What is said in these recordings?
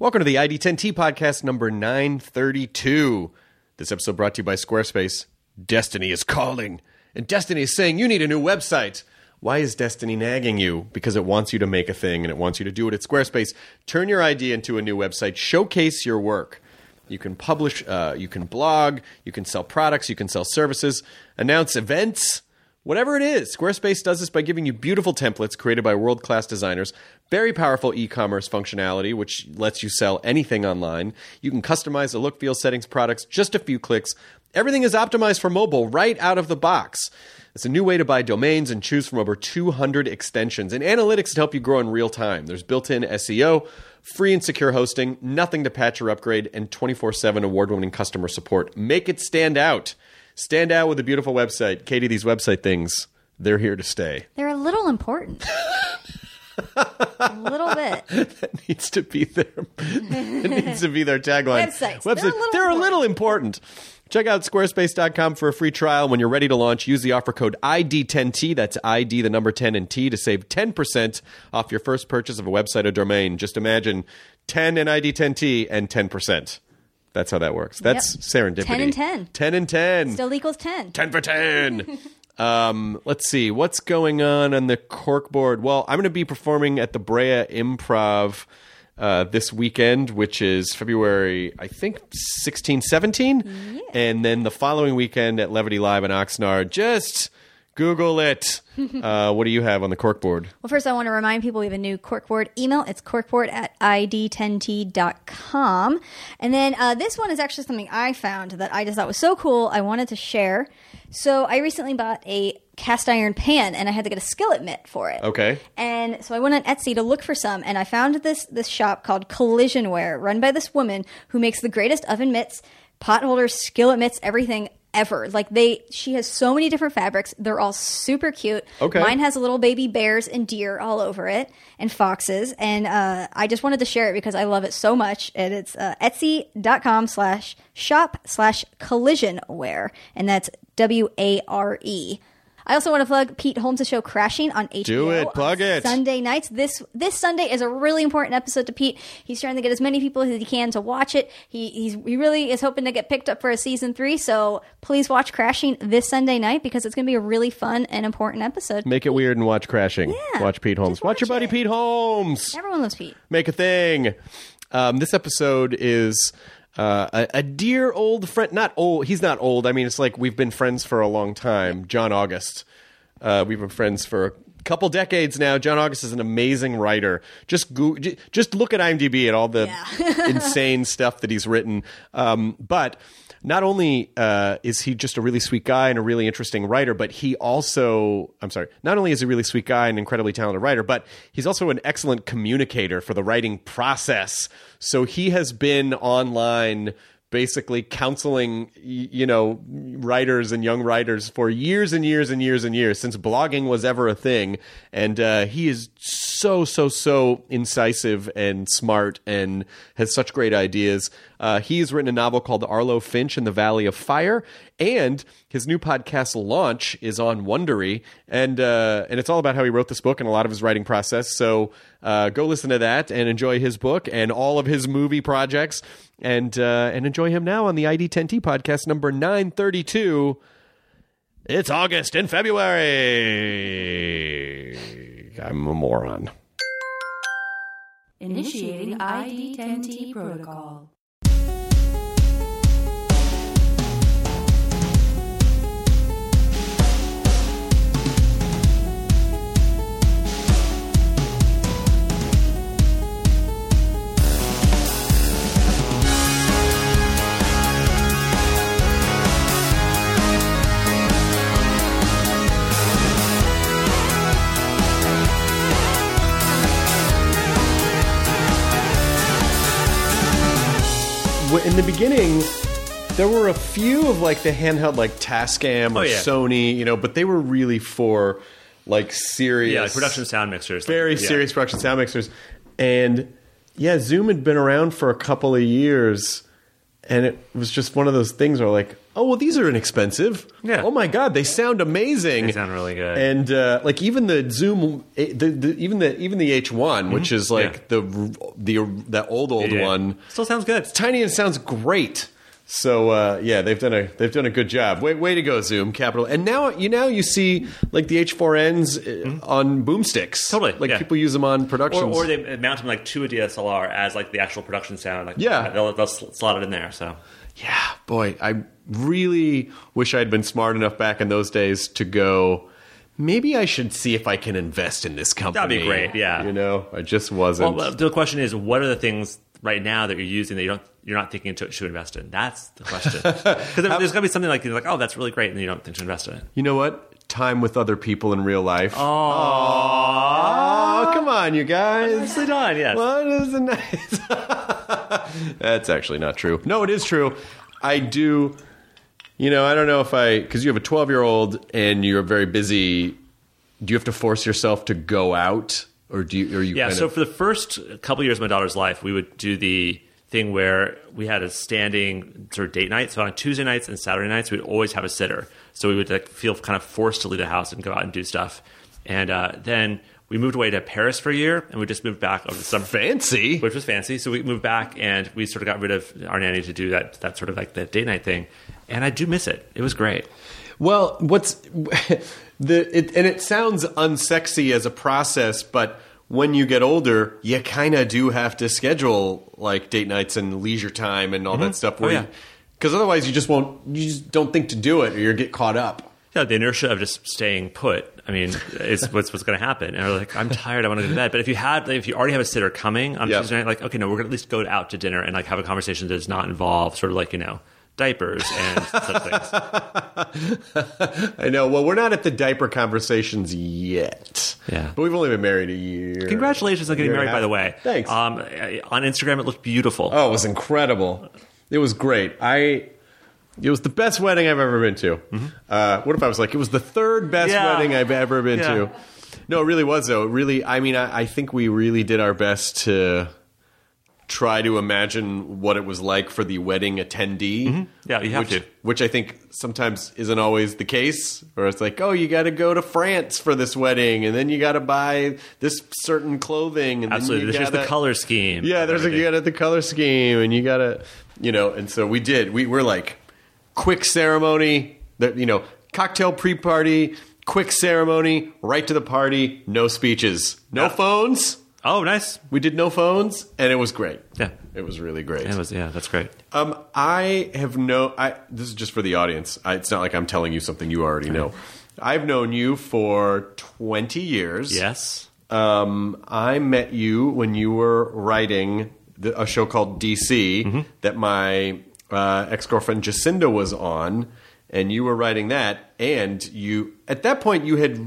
Welcome to the ID10T podcast number 932. This episode brought to you by Squarespace. Destiny is calling, and Destiny is saying you need a new website. Why is Destiny nagging you? Because it wants you to make a thing and it wants you to do it at Squarespace. Turn your idea into a new website, showcase your work. You can publish, uh, you can blog, you can sell products, you can sell services, announce events, whatever it is. Squarespace does this by giving you beautiful templates created by world class designers, very powerful e commerce functionality, which lets you sell anything online. You can customize the look, feel, settings, products, just a few clicks. Everything is optimized for mobile right out of the box. It's a new way to buy domains and choose from over 200 extensions and analytics to help you grow in real time. There's built in SEO, free and secure hosting, nothing to patch or upgrade, and 24 7 award winning customer support. Make it stand out. Stand out with a beautiful website. Katie, these website things, they're here to stay. They're a little important. a little bit. that needs to be their that needs to be their tagline. Websites. They're a little They're a little important. Check out squarespace.com for a free trial. When you're ready to launch, use the offer code ID10T. That's ID, the number 10 and T to save 10% off your first purchase of a website or domain. Just imagine 10 and ID10T and 10%. That's how that works. That's serendipity. 10 and 10. 10 and 10. Still equals 10. 10 for 10. um, let's see. What's going on on the corkboard? Well, I'm going to be performing at the Brea Improv uh, this weekend, which is February, I think, 16, 17. And then the following weekend at Levity Live in Oxnard. Just Google it. uh, what do you have on the corkboard? Well, first, I want to remind people we have a new corkboard email. It's corkboard at id10t.com. And then uh, this one is actually something I found that I just thought was so cool. I wanted to share. So I recently bought a cast iron pan and I had to get a skillet mitt for it. Okay. And so I went on Etsy to look for some, and I found this this shop called Collisionware, run by this woman who makes the greatest oven mitts, pot holders, skillet mitts, everything ever. Like they, she has so many different fabrics. They're all super cute. Okay. Mine has little baby bears and deer all over it, and foxes. And uh, I just wanted to share it because I love it so much. And it's uh, Etsy.com slash shop slash collisionware, and that's W A R E. I also want to plug Pete Holmes' show Crashing on HBO. Do it. Plug it. Sunday nights. This this Sunday is a really important episode to Pete. He's trying to get as many people as he can to watch it. He he's, he really is hoping to get picked up for a season three. So please watch Crashing this Sunday night because it's going to be a really fun and important episode. Make it weird and watch Crashing. Yeah, watch Pete Holmes. just Watch, your buddy it. Pete Holmes. Everyone loves Pete. make a thing. Um, this episode is uh, a, a dear old friend. Not old. He's not old. I mean, it's like we've been friends for a long time. John August. Uh, we've been friends for a couple decades now. John August is an amazing writer. Just go, just look at IMDb at all the insane stuff that he's written. Um, but not only uh, is he just a really sweet guy and a really interesting writer, but he also, I'm sorry, not only is he a really sweet guy and incredibly talented writer, but he's also an excellent communicator for the writing process. So he has been online basically counseling you know writers and young writers for years and years and years and years since blogging was ever a thing. And uh, he is so so so incisive and smart and has such great ideas. Uh, he's written a novel called arlo finch in the valley of fire. And his new podcast launch is on wondery. And uh, and it's all about how he wrote this book and a lot of his writing process. So uh, go listen to that and enjoy his book and all of his movie projects and uh, and enjoy him now on the ID10T podcast number 932. It's August in February. I'm a moron. Initiating ID10T protocol. In the beginning, there were a few of like the handheld like Tascam or Oh, yeah. Sony, you know, but they were really for like serious, Yeah, like production sound mixers. like- very yeah. serious production sound mixers. And yeah, Zoom had been around for a couple of years, and it was just one of those things where like, oh well, these are inexpensive. Yeah. Oh my god, they sound amazing. They sound really good. And uh, like even the Zoom, eh, the, the, even the even the H one, which is like Mm-hmm. Yeah. the the that old old Yeah. one Still sounds good. It's tiny and sounds great. So uh, yeah, they've done a they've done a good job. Way, way to go, Zoom Capital. And now you now you see like the H4Ns uh on boomsticks. Mm-hmm. Totally, like yeah. people use them on Or, or they mount them like to a DSLR as like the actual production sound. Like Yeah. they'll, they'll slot it in there. So yeah, boy, I really wish I'd been smart enough back in those days to go. Maybe I should see if I can invest in this company. That'd be great, yeah. you know, I just wasn't. Well, the question is, what are the things right now that you're using that you don't, you're not thinking to, to invest in? That's the question. Because there, there's going to be something like, you're like, oh, that's really great, and you don't think to invest in it. you know what? Time with other people in real life. Oh, come on, you guys. Nicely done, yes. What is a nice? That's actually not true. No, it is true. I do. You know, I don't know if I because you have a twelve year old and you're very busy. Do you have to force yourself to go out, or do you? Or you? Yeah. So of, for the first couple years of my daughter's life, we would do the thing where we had a standing sort of date night. So on Tuesday nights and Saturday nights, we'd always have a sitter. So we would like feel kind of forced to leave the house and go out and do stuff. And uh, then we moved away to Paris for a year, and we just moved back over the summer. fancy. which was fancy. So we moved back and we sort of got rid of our nanny to do that that sort of like that date night thing. And I do miss it. It was great. Well, what's the it, and it sounds unsexy as a process, but when you get older, you kind of do have to schedule like date nights and leisure time and all that mm-hmm. stuff. Oh, yeah. Because otherwise, you just won't. You just don't think to do it, or you get caught up. Yeah, the inertia of just staying put. I mean, it's what's what's going to happen. And we're like, I'm tired. I want to go to bed. But if you had, if you already have a sitter coming on Yeah. Tuesday night, like, okay, no, we're going to at least go out to dinner and like have a conversation that does not involve sort of like you know diapers and such things. I know. Well, we're not at the diaper conversations yet. Yeah. but we've only been married a year. Congratulations on getting Year and a married, by the way. Thanks. Um, on Instagram, it looked beautiful. Oh, it was incredible. It was great. I. It was the best wedding I've ever been to. Uh, what if I was like, it was the third best Yeah. wedding I've ever been Yeah. to? No, it really was though. It really, I mean, I, I think we really did our best to try to imagine what it was like for the wedding attendee. Mm-hmm. Yeah, you have which, to. Which I think sometimes isn't always the case. Or it's like, oh, you got to go to France for this wedding, and then you got to buy this certain clothing, and Absolutely. Then There's just the gotta- color scheme. yeah, there's a, Everything. you got to the color scheme, and you got to, you know, and so we did. We were like, quick ceremony, that you know, cocktail pre-party, quick ceremony, right to the party, no speeches, no Yeah. phones. Oh, nice. We did no phones, and it was great. Yeah. it was really great. It was, yeah, that's great. Um, I have no. I this is just for the audience. I, it's not like I'm telling you something you already know. I've known you for 20 years. Yes. Um, I met you when you were writing the, a show called DC Mm-hmm. that my uh, ex girlfriend Jacinda was on, and you were writing that. And you, at that point, you had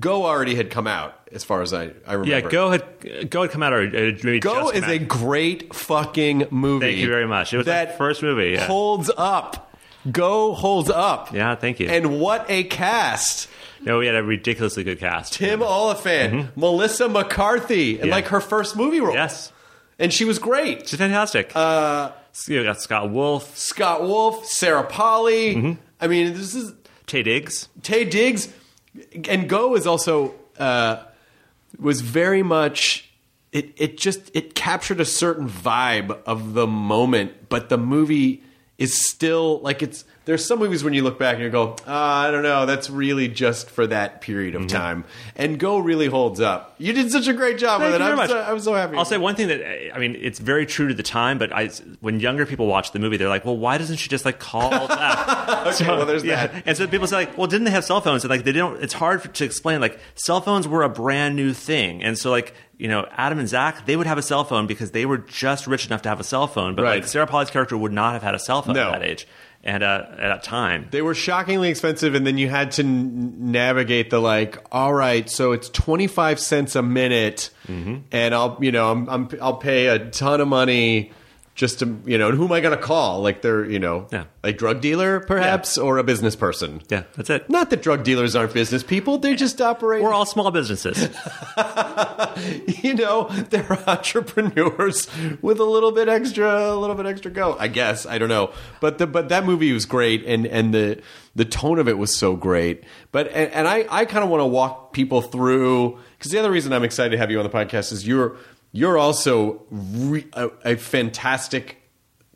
Go already had come out, as far as I, I remember. Yeah, Go had Go had come out uh, maybe Go is a great fucking movie. Thank you very much. It was my first movie, yeah. holds up. Go holds up. Yeah, thank you. And what a cast! no, we had a ridiculously good cast. Tim Olyphant, Melissa McCarthy, and Mm-hmm. Yeah. like her first movie role. Yes, and she was great. she's fantastic. Uh, you got Scott Wolf, Scott Wolf, Sarah Polley. Mm-hmm. I mean, this is Taye Diggs. Taye Diggs, and Go is also uh, was very much. It it just it captured a certain vibe of the moment, but the movie is still like it's there's some movies when you look back and you go, uh, I don't know, that's really just for that period Mm-hmm. of time. And Go really holds up. You did such a great job Thank with it. I'm much. so, I'm so happy. I'll say one thing that I mean, it's very true to the time, but I, when younger people watch the movie, they're like, "Well, why doesn't she just like call back?" okay, well, there's yeah. that. And so people say, like, "Well, didn't they have cell phones?" And like, they don't. It's hard for, to explain. Like, cell phones were a brand new thing, and so like. You know, Adam and Zach, they would have a cell phone because they were just rich enough to have a cell phone. But Right. like Sarah Polley's character would not have had a cell phone No. at that age and uh, at that time. They were shockingly expensive, and then you had to n- navigate the like. All right, so it's twenty five cents a minute, Mm-hmm. and I'll you know I'm, I'm I'll pay a ton of money just to you know. And who am I going to call? Like they're you know Yeah. a drug dealer perhaps or a business person. Yeah, that's it. Not that drug dealers aren't business people; they just operate. We're all small businesses. you know, they're entrepreneurs with a little bit extra, a little bit extra go. I guess I don't know, but the but that movie was great, and and the the tone of it was so great. But and, and I I kind of want to walk people through because the other reason I'm excited to have you on the podcast is you're you're also re, a, a fantastic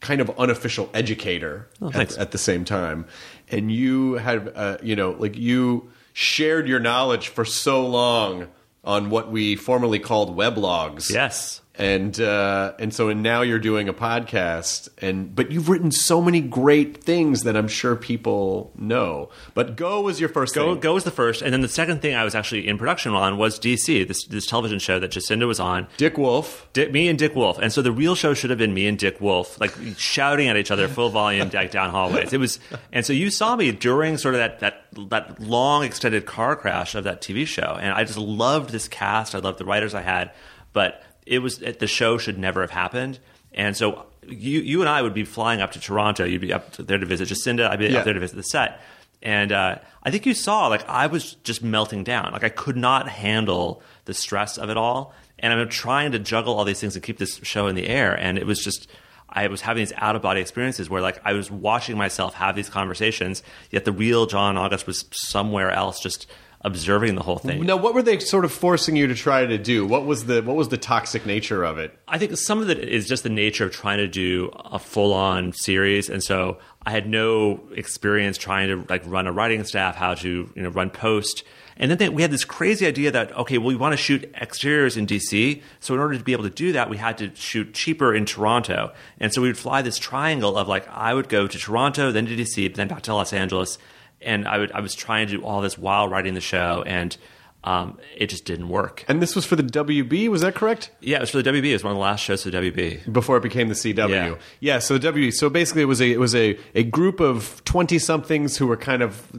kind of unofficial educator at, Oh, thanks. at the same time, and you had uh, you know like you shared your knowledge for so long on what we formerly called weblogs. yes. And uh, and so and now you're doing a podcast and but you've written so many great things that I'm sure people know. But Go was your first Go, thing. Go was the first, and then the second thing I was actually in production on was DC, this this television show that Jacinda was on. Dick Wolf. Dick, me and Dick Wolf, and so the real show should have been me and Dick Wolf, like shouting at each other full volume like, down hallways. It was, and so you saw me during sort of that that that long extended car crash of that TV show, and I just loved this cast. I loved the writers I had, but it was the show should never have happened, and so you you and I would be flying up to Toronto. You'd be up there to visit Jacinda. I'd be Yeah. up there to visit the set. And uh, I think you saw, like, I was just melting down. Like, I could not handle the stress of it all. And I'm trying to juggle all these things and keep this show in the air. And it was just, I was having these out of body experiences where, like, I was watching myself have these conversations, yet the real John August was somewhere else, just observing the whole thing. Now, what were they sort of forcing you to try to do? What was the what was the toxic nature of it? I think some of it is just the nature of trying to do a full on series, and so I had no experience trying to like run a writing staff, how to you know run post. And then they, we had this crazy idea that okay, well, we want to shoot exteriors in DC, so in order to be able to do that, we had to shoot cheaper in Toronto, and so we would fly this triangle of like I would go to Toronto, then to DC, then back to Los Angeles, and I would I was trying to do all this while writing the show, and um, it just didn't work. And this was for the WB, was that correct? Yeah, it was for the WB. It was one of the last shows for the WB. before it became the CW. Yeah. Yeah, so the WB. So basically, it was a it was a, a group of twenty somethings who were kind of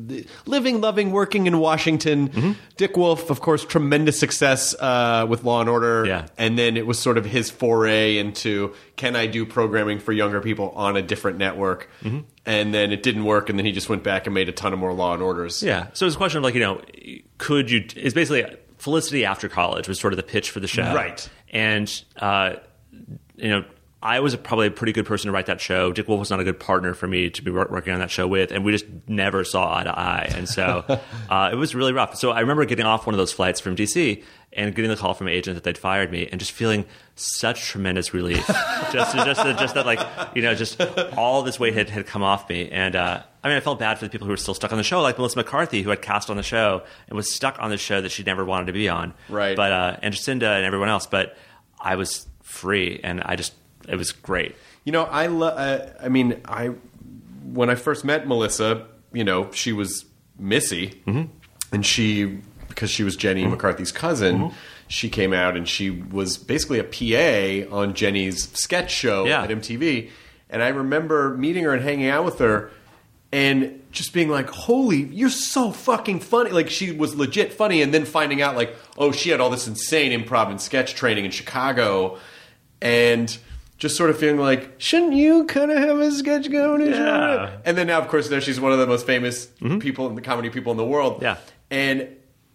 living, loving, working in Washington. Mm-hmm. Dick Wolf, of course, tremendous success uh, with Law and Order. Yeah. and then it was sort of his foray into can I do programming for younger people on a different network? Mm-hmm. And then it didn't work, and then he just went back and made a ton of more Law and Orders. Yeah. So it's a question of like, you know, could you? It's basically Felicity after college was sort of the pitch for the show, Right. And uh, you know, I was probably a pretty good person to write that show. Dick Wolf was not a good partner for me to be wor- working on that show with, and we just never saw eye to eye. And so uh, it was really rough. So I remember getting off one of those flights from DC and getting the call from an agent that they'd fired me, and just feeling such tremendous relief. just, just, just that, like you know, just all this weight had, had come off me, and uh, I mean, I felt bad for the people who were still stuck on the show, like Melissa McCarthy, who had cast on the show and was stuck on the show that she never wanted to be on, Right. But uh, and Jacinda and everyone else, but I was free, and I just it was great. You know, I lo- uh, I mean, I when I first met Melissa, you know, she was Missy, Mm-hmm. and she because she was Jenny McCarthy's cousin. She came out and she was basically a PA on Jenny's sketch show Yeah. at MTV. And I remember meeting her and hanging out with her and just being like, holy, you're so fucking funny. Like, she was legit funny. And then finding out, like, oh, she had all this insane improv and sketch training in Chicago. And just sort of feeling like, shouldn't you kind of have a sketch going? Yeah. And then now, of course, now she's one of the most famous people in the comedy people in the world. Yeah. And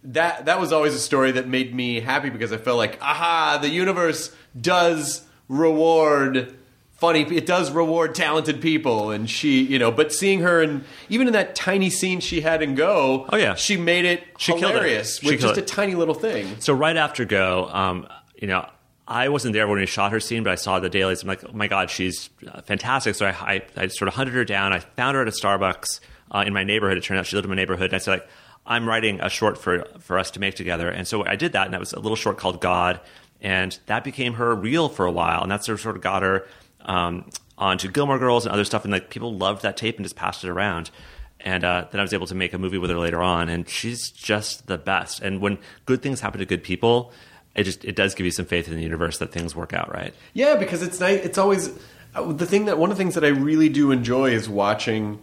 that that was always a story that made me happy because I felt like, aha, the universe does reward funny. It does reward talented people, and she, you know. But seeing her and even in that tiny scene she had in Go, Oh, yeah. she made it She killed it. She with killed just a tiny little thing. So right after Go, um, you know, I wasn't there when we shot her scene, but I saw the dailies. I'm like, oh my god, she's uh, fantastic. So I, I, I sort of hunted her down. I found her at a Starbucks uh, in my neighborhood. It turned out she lived in my neighborhood. And I said, like, I'm writing a short for for us to make together. And so I did that, and that was a little short called God, and that became her reel for a while, and that sort of, got her um, onto Gilmore Girls and other stuff, and like people loved that tape and just passed it around. And uh, then I was able to make a movie with her later on, and she's just the best. And when good things happen to good people, it just it does give you some faith in the universe that things work out right. Yeah, because it's nice. It's always uh, the thing that one of the things that I really do enjoy is watching,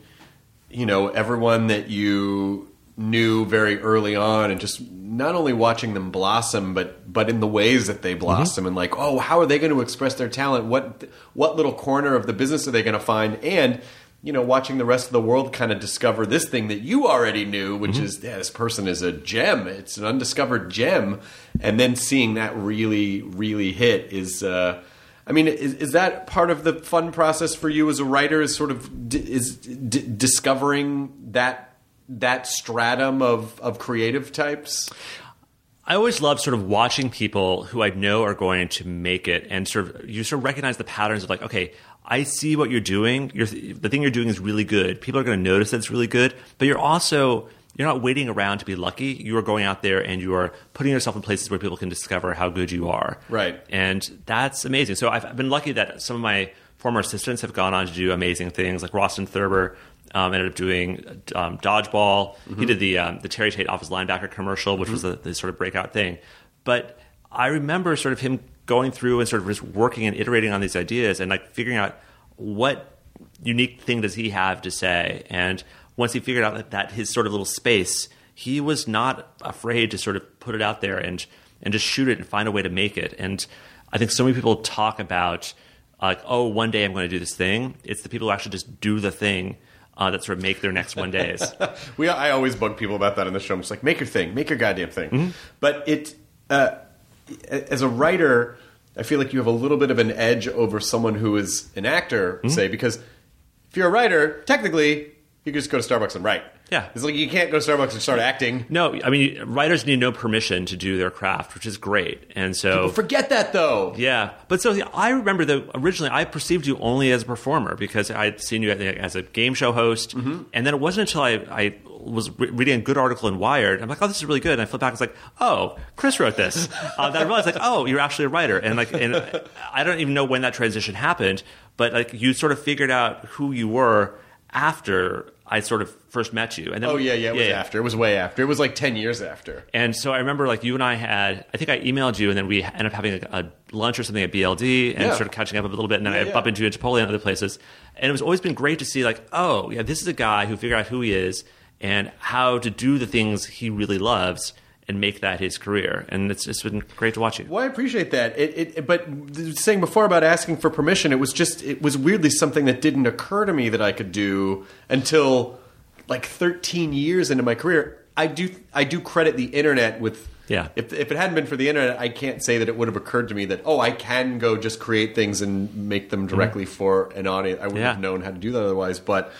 you know, everyone that you knew very early on, and just not only watching them blossom, but but in the ways that they blossom, and like, oh, how are they going to express their talent? What what little corner of the business are they going to find? And you know, watching the rest of the world kind of discover this thing that you already knew, which is, yeah, this person is a gem. It's an undiscovered gem. And then seeing that really, really hit is, uh, I mean, is, is that part of the fun process for you as a writer? Is sort of d- is d- discovering that that stratum of of creative types? I always love sort of watching people who I know are going to make it, and sort of you sort of recognize the patterns of like, okay, I see what you're doing. You're, the thing you're doing is really good. People are going to notice that it's really good, but you're also you're not waiting around to be lucky. You are going out there and you are putting yourself in places where people can discover how good you are. Right. And that's amazing. So I've been lucky that some of my former assistants have gone on to do amazing things, like Rawson Thurber. Um, ended up doing um, dodgeball. He did the um, the Terry Tate office linebacker commercial, which was the, the sort of breakout thing. But I remember sort of him going through and sort of just working and iterating on these ideas and like figuring out what unique thing does he have to say. And once he figured out that, that his sort of little space, he was not afraid to sort of put it out there and and just shoot it and find a way to make it. And I think so many people talk about like, oh, one day I'm going to do this thing. It's the people who actually just do the thing uh, that sort of make their next one days. we I always bug people about that in the show. I'm just like, make your thing, make your goddamn thing. But it, uh, as a writer, I feel like you have a little bit of an edge over someone who is an actor, say, because if you're a writer, technically, you can just go to Starbucks and write. Yeah. it's like you can't go to Starbucks and start acting. No, I mean writers need no permission to do their craft, which is great. And so Well, forget that though. Yeah, but so I remember that originally I perceived you only as a performer because I'd seen you as a game show host, Mm-hmm. and then it wasn't until I, I was re- reading a good article in Wired. I'm like, oh, this is really good. And I flip back, and was like, oh, Chris wrote this. uh, that I realized, like, oh, you're actually a writer, and like, and I don't even know when that transition happened, but like, you sort of figured out who you were after I sort of first met you. And then, Oh yeah, yeah, it was after. It was way after. It was like ten years after. and so I remember, like you and I had, I think I emailed you, and then we ended up having a, a lunch or something at BLD, and Yeah. sort of catching up a little bit. And then Yeah, I yeah. bump into you at Chipotle and other places. And it was always been great to see, like, oh, yeah, this is a guy who figured out who he is and how to do the things he really loves and make that his career. And it's it's been great to watch you. Well, I appreciate that. It, it, but saying before about asking for permission, it was just it was weirdly something that didn't occur to me that I could do until like 13 years into my career. I do I do credit the internet with Yeah. If if it hadn't been for the internet, I can't say that it would have occurred to me that oh I can go just create things and make them directly mm-hmm. for an audience. I wouldn't Yeah. have known how to do that otherwise. But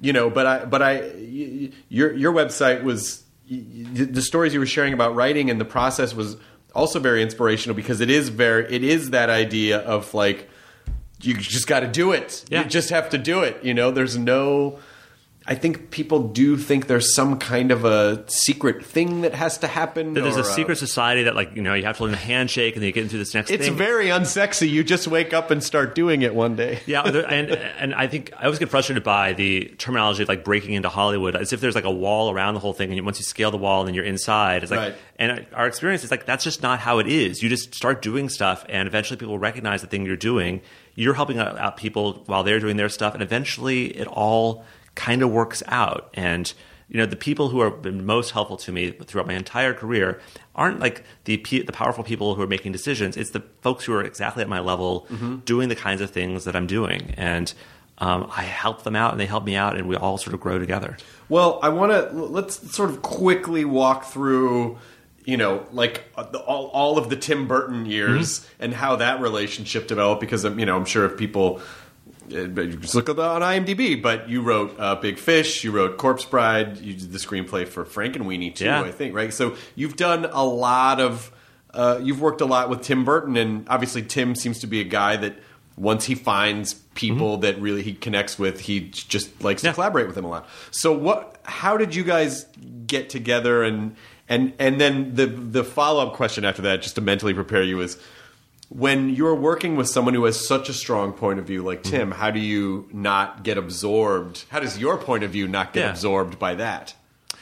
you know, but I but I y- your your website was the stories you were sharing about writing and the process was also very inspirational because it is very it is that idea of like you just got to do it. Yeah. You just have to do it. You know, there's no. I think people do think there's some kind of a secret thing that has to happen. That there's or, a uh, secret society that, like, you know, you have to learn the handshake and then you get into this next It's thing. very unsexy. You just wake up and start doing it one day. Yeah, and and I think I always get frustrated by the terminology of like breaking into Hollywood, as if there's like a wall around the whole thing, and once you scale the wall, then you're inside. It's like, Right. and our experience is like that's just not how it is. You just start doing stuff, and eventually people recognize the thing you're doing. You're helping out, out people while they're doing their stuff, and eventually it all kind of works out. And you know, the people who have been most helpful to me throughout my entire career aren't like the the powerful people who are making decisions. It's the folks who are exactly at my level, doing the kinds of things that I'm doing, and um, I help them out, and they help me out, and we all sort of grow together. Well, I want to let's sort of quickly walk through, you know, like uh, the, all, all of the Tim Burton years and how that relationship developed. Because um, you know, I'm sure if people uh, just look at the, on IMDb, but you wrote uh, Big Fish, you wrote Corpse Bride, you did the screenplay for Frankenweenie too, Yeah. I think, right? So you've done a lot of. uh, you've worked a lot with Tim Burton, and obviously Tim seems to be a guy that once he finds people that really he connects with, he just likes Yeah. to collaborate with them a lot. So what? How did you guys get together? And and and then the the follow up question after that, just to mentally prepare you, is when you're working with someone who has such a strong point of view like Mm-hmm. Tim, how do you not get absorbed? How does your point of view not get Yeah. absorbed by that?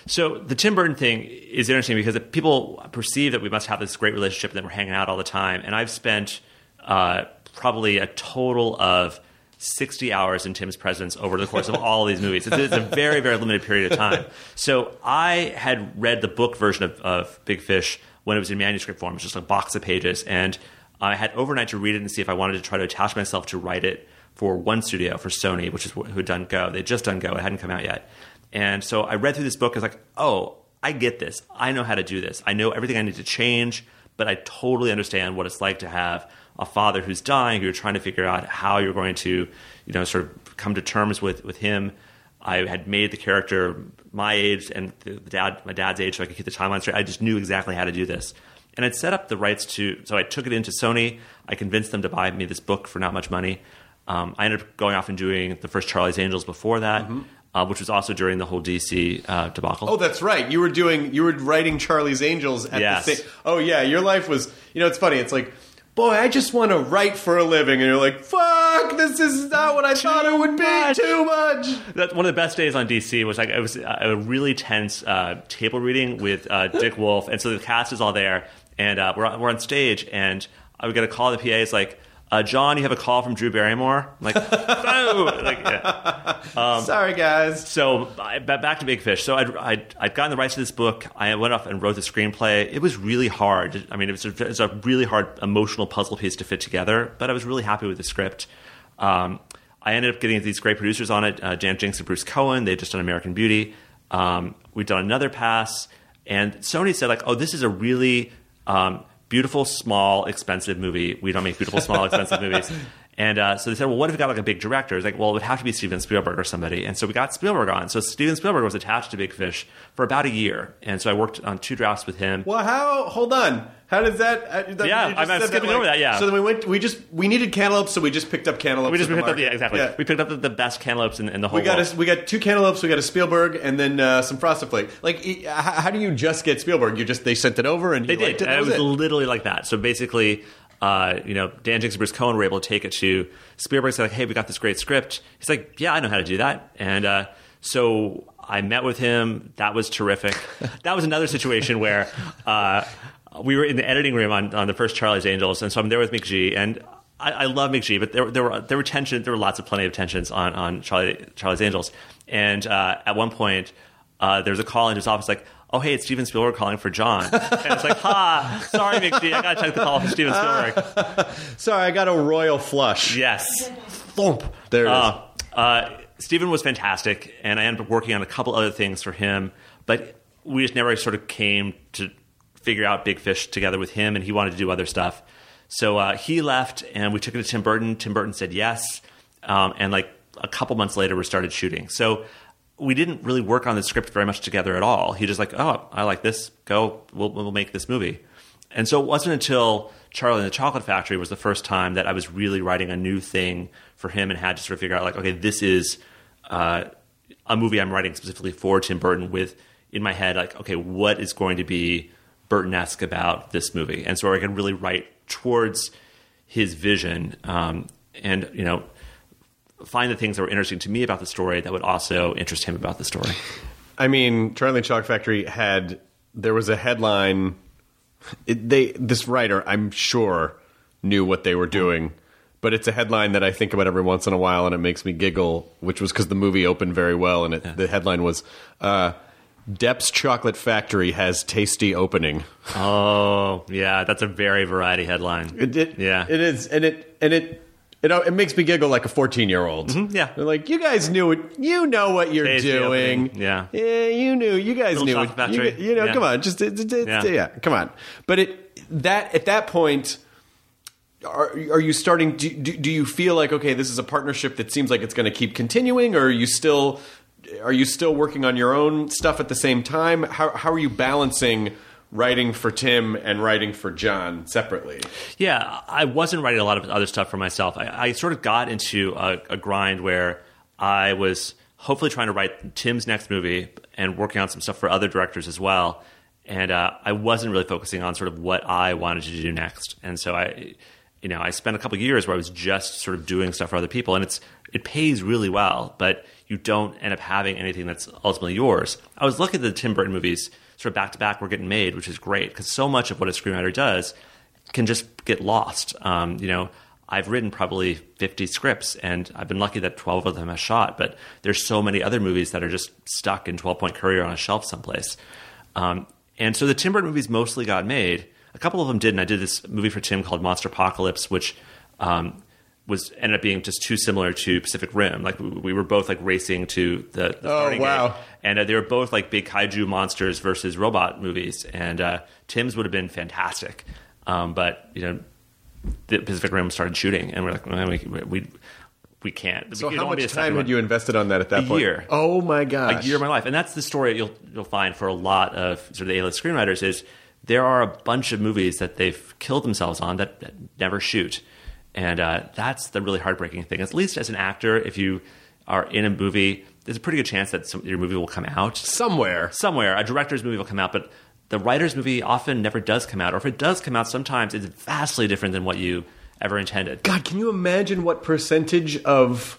So the Tim Burton thing is interesting because people perceive that we must have this great relationship and that we're hanging out all the time. And I've spent uh, probably a total of 60 hours in Tim's presence over the course of all of these movies. It's, it's a very, very limited period of time. So I had read the book version of, of Big Fish when it was in manuscript form. It's just a box of pages. And I had overnight to read it and see if I wanted to try to attach myself to write it for one studio, for Sony, which is who had done Go. They'd just done Go. It hadn't come out yet. And so I read through this book. I was like, oh, I get this. I know how to do this. I know everything I need to change, but I totally understand what it's like to have a father who's dying, who you're trying to figure out how you're going to, you know, sort of come to terms with, with him. I had made the character my age and the dad, my dad's age, so I could keep the timeline straight. I just knew exactly how to do this. And I'd set up the rights to, so I took it into Sony. I convinced them to buy me this book for not much money. Um, I ended up going off and doing the first Charlie's Angels before that, uh, which was also during the whole DC uh, debacle. Oh, that's right. You were doing you were writing Charlie's Angels at Yes. the same. Oh yeah, your life was. You know, it's funny. It's like, boy, I just want to write for a living, and you're like, fuck, this is not what I thought it would be. much. Too much. That, one of the best days on DC was like it was a really tense uh, table reading with uh, Dick Wolf, and so the cast is all there, and uh, we're on, we're on stage, and I would get a call. The PA is like, uh, "John, you have a call from Drew Barrymore." I'm like, "Boo!" like, yeah. Um, Sorry, guys. So I, back to Big Fish. So I'd, I'd, I'd gotten the rights to this book. I went off and wrote the screenplay. It was really hard. I mean, it was a, it was a really hard emotional puzzle piece to fit together, but I was really happy with the script. Um, I ended up getting these great producers on it, uh, Dan Jinks and Bruce Cohen. They'd just done American Beauty. Um, we'd done another pass, and Sony said like, "Oh, this is a really um, beautiful, small, expensive movie. We don't make beautiful, small, expensive movies." And uh, so they said, well, what if we got like a big director? It's like, well, it would have to be Steven Spielberg or somebody. And so we got Spielberg on. So Steven Spielberg was attached to Big Fish for about a year. And so I worked on two drafts with him. Well, how? Hold on. How does that? uh, that- Yeah, I'm- I'm said skipping over that, yeah. So then we went. We just we needed cantaloupes, so we just picked up cantaloupes. we just picked up, yeah, exactly. Yeah. We picked up the, the best cantaloupes in, in the whole We got world. a, we got two cantaloupes. We got a Spielberg, and then uh, some frosted flake. Like, e- h- how do you just get Spielberg? You just they sent it over, and They liked did. It, that it was was it. literally like that. So basically, uh, you know, Dan Jinks and Bruce Cohen were able to take it to Spielberg. Said like, "Hey, we got this great script." He's like, "Yeah, I know how to do that." And uh, so I met with him. That was terrific. that was another situation where uh, we were in the editing room on, on the first Charlie's Angels, and so I'm there with McG and. I, I love McG, but there, there were there were tension. There were lots of plenty of tensions on on Charlie, Charlie's Angels, and uh, at one point uh, there was a call into his office like, "Oh, hey, it's Steven Spielberg calling for John." and it's like, "Ha, sorry, McG, I got to take the call from Steven Spielberg." Sorry, I got a royal flush. yes, Thump. There it is. uh, uh, Steven was fantastic, and I ended up working on a couple other things for him, but we just never sort of came to figure out Big Fish together with him, and he wanted to do other stuff. So uh, he left, and we took it to Tim Burton. Tim Burton said yes, um, and like a couple months later, we started shooting. So we didn't really work on the script very much together at all. He just like, oh, I like this. Go, we'll, we'll make this movie. And so it wasn't until Charlie and the Chocolate Factory was the first time that I was really writing a new thing for him and had to sort of figure out like, okay, this is uh, a movie I'm writing specifically for Tim Burton with in my head like, okay, what is going to be Burton-esque about this movie? And so I can really write towards his vision um, and you know find the things that were interesting to me about the story that would also interest him about the story. I mean, Charlie Chocolate Factory had there was a headline. It, they this writer, I'm sure, knew what they were doing, but it's a headline that I think about every once in a while, and it makes me giggle. Which was because the movie opened very well, and it, the headline was. Uh, Depp's Chocolate Factory has tasty opening. Oh, yeah, that's a very variety headline. It, it, Yeah. it is, and it and it it, it makes me giggle like a fourteen year old. yeah. they're like, you guys knew it. You know what you're doing. yeah. yeah, you knew. You guys Little knew it. You, you know, yeah. come on, just it- Yeah. yeah. come on. But it that at that point. Are, are you starting? Do, do, do you feel like okay, this is a partnership that seems like it's going to keep continuing, or are you still are you still working on your own stuff at the same time? How how are you balancing writing for Tim and writing for John separately. Yeah, I wasn't writing a lot of other stuff for myself. I, I sort of got into a, a grind where I was hopefully trying to write Tim's next movie and working on some stuff for other directors as well. And uh, I wasn't really focusing on sort of what I wanted to do next. And so I, you know, I spent a couple years where I was just sort of doing stuff for other people, and it's it pays really well, but you don't end up having anything that's ultimately yours. I was lucky that the Tim Burton movies sort of back to back were getting made, which is great because so much of what a screenwriter does can just get lost. Um, you know, I've written probably 50 scripts and I've been lucky that 12 of them have shot, but there's so many other movies that are just stuck in 12 Point Courier on a shelf someplace. Um, and so the Tim Burton movies mostly got made. A couple of them did, and I did this movie for Tim called Monster Apocalypse, which um, was ended up being just too similar to Pacific Rim. Like we, we were both like racing to the, the Oh, wow. And uh, they were both like big kaiju monsters versus robot movies. And uh, Tim's would have been fantastic, um, but you know, the Pacific Rim started shooting, and we're like, well, we we we can't. So can how much time had you invested on that at that A point? year. Oh my gosh. a year of my life, and that's the story you'll you'll find for a lot of sort of the A-list screenwriters is there are a bunch of movies that they've killed themselves on that, that never shoot, and uh, that's the really heartbreaking thing. At least as an actor, if you are in a movie, there's a pretty good chance that some, your movie will come out Somewhere. somewhere. A director's movie will come out, but the writer's movie often never does come out, or if it does come out, sometimes it's vastly different than what you ever intended. God, can you imagine what percentage of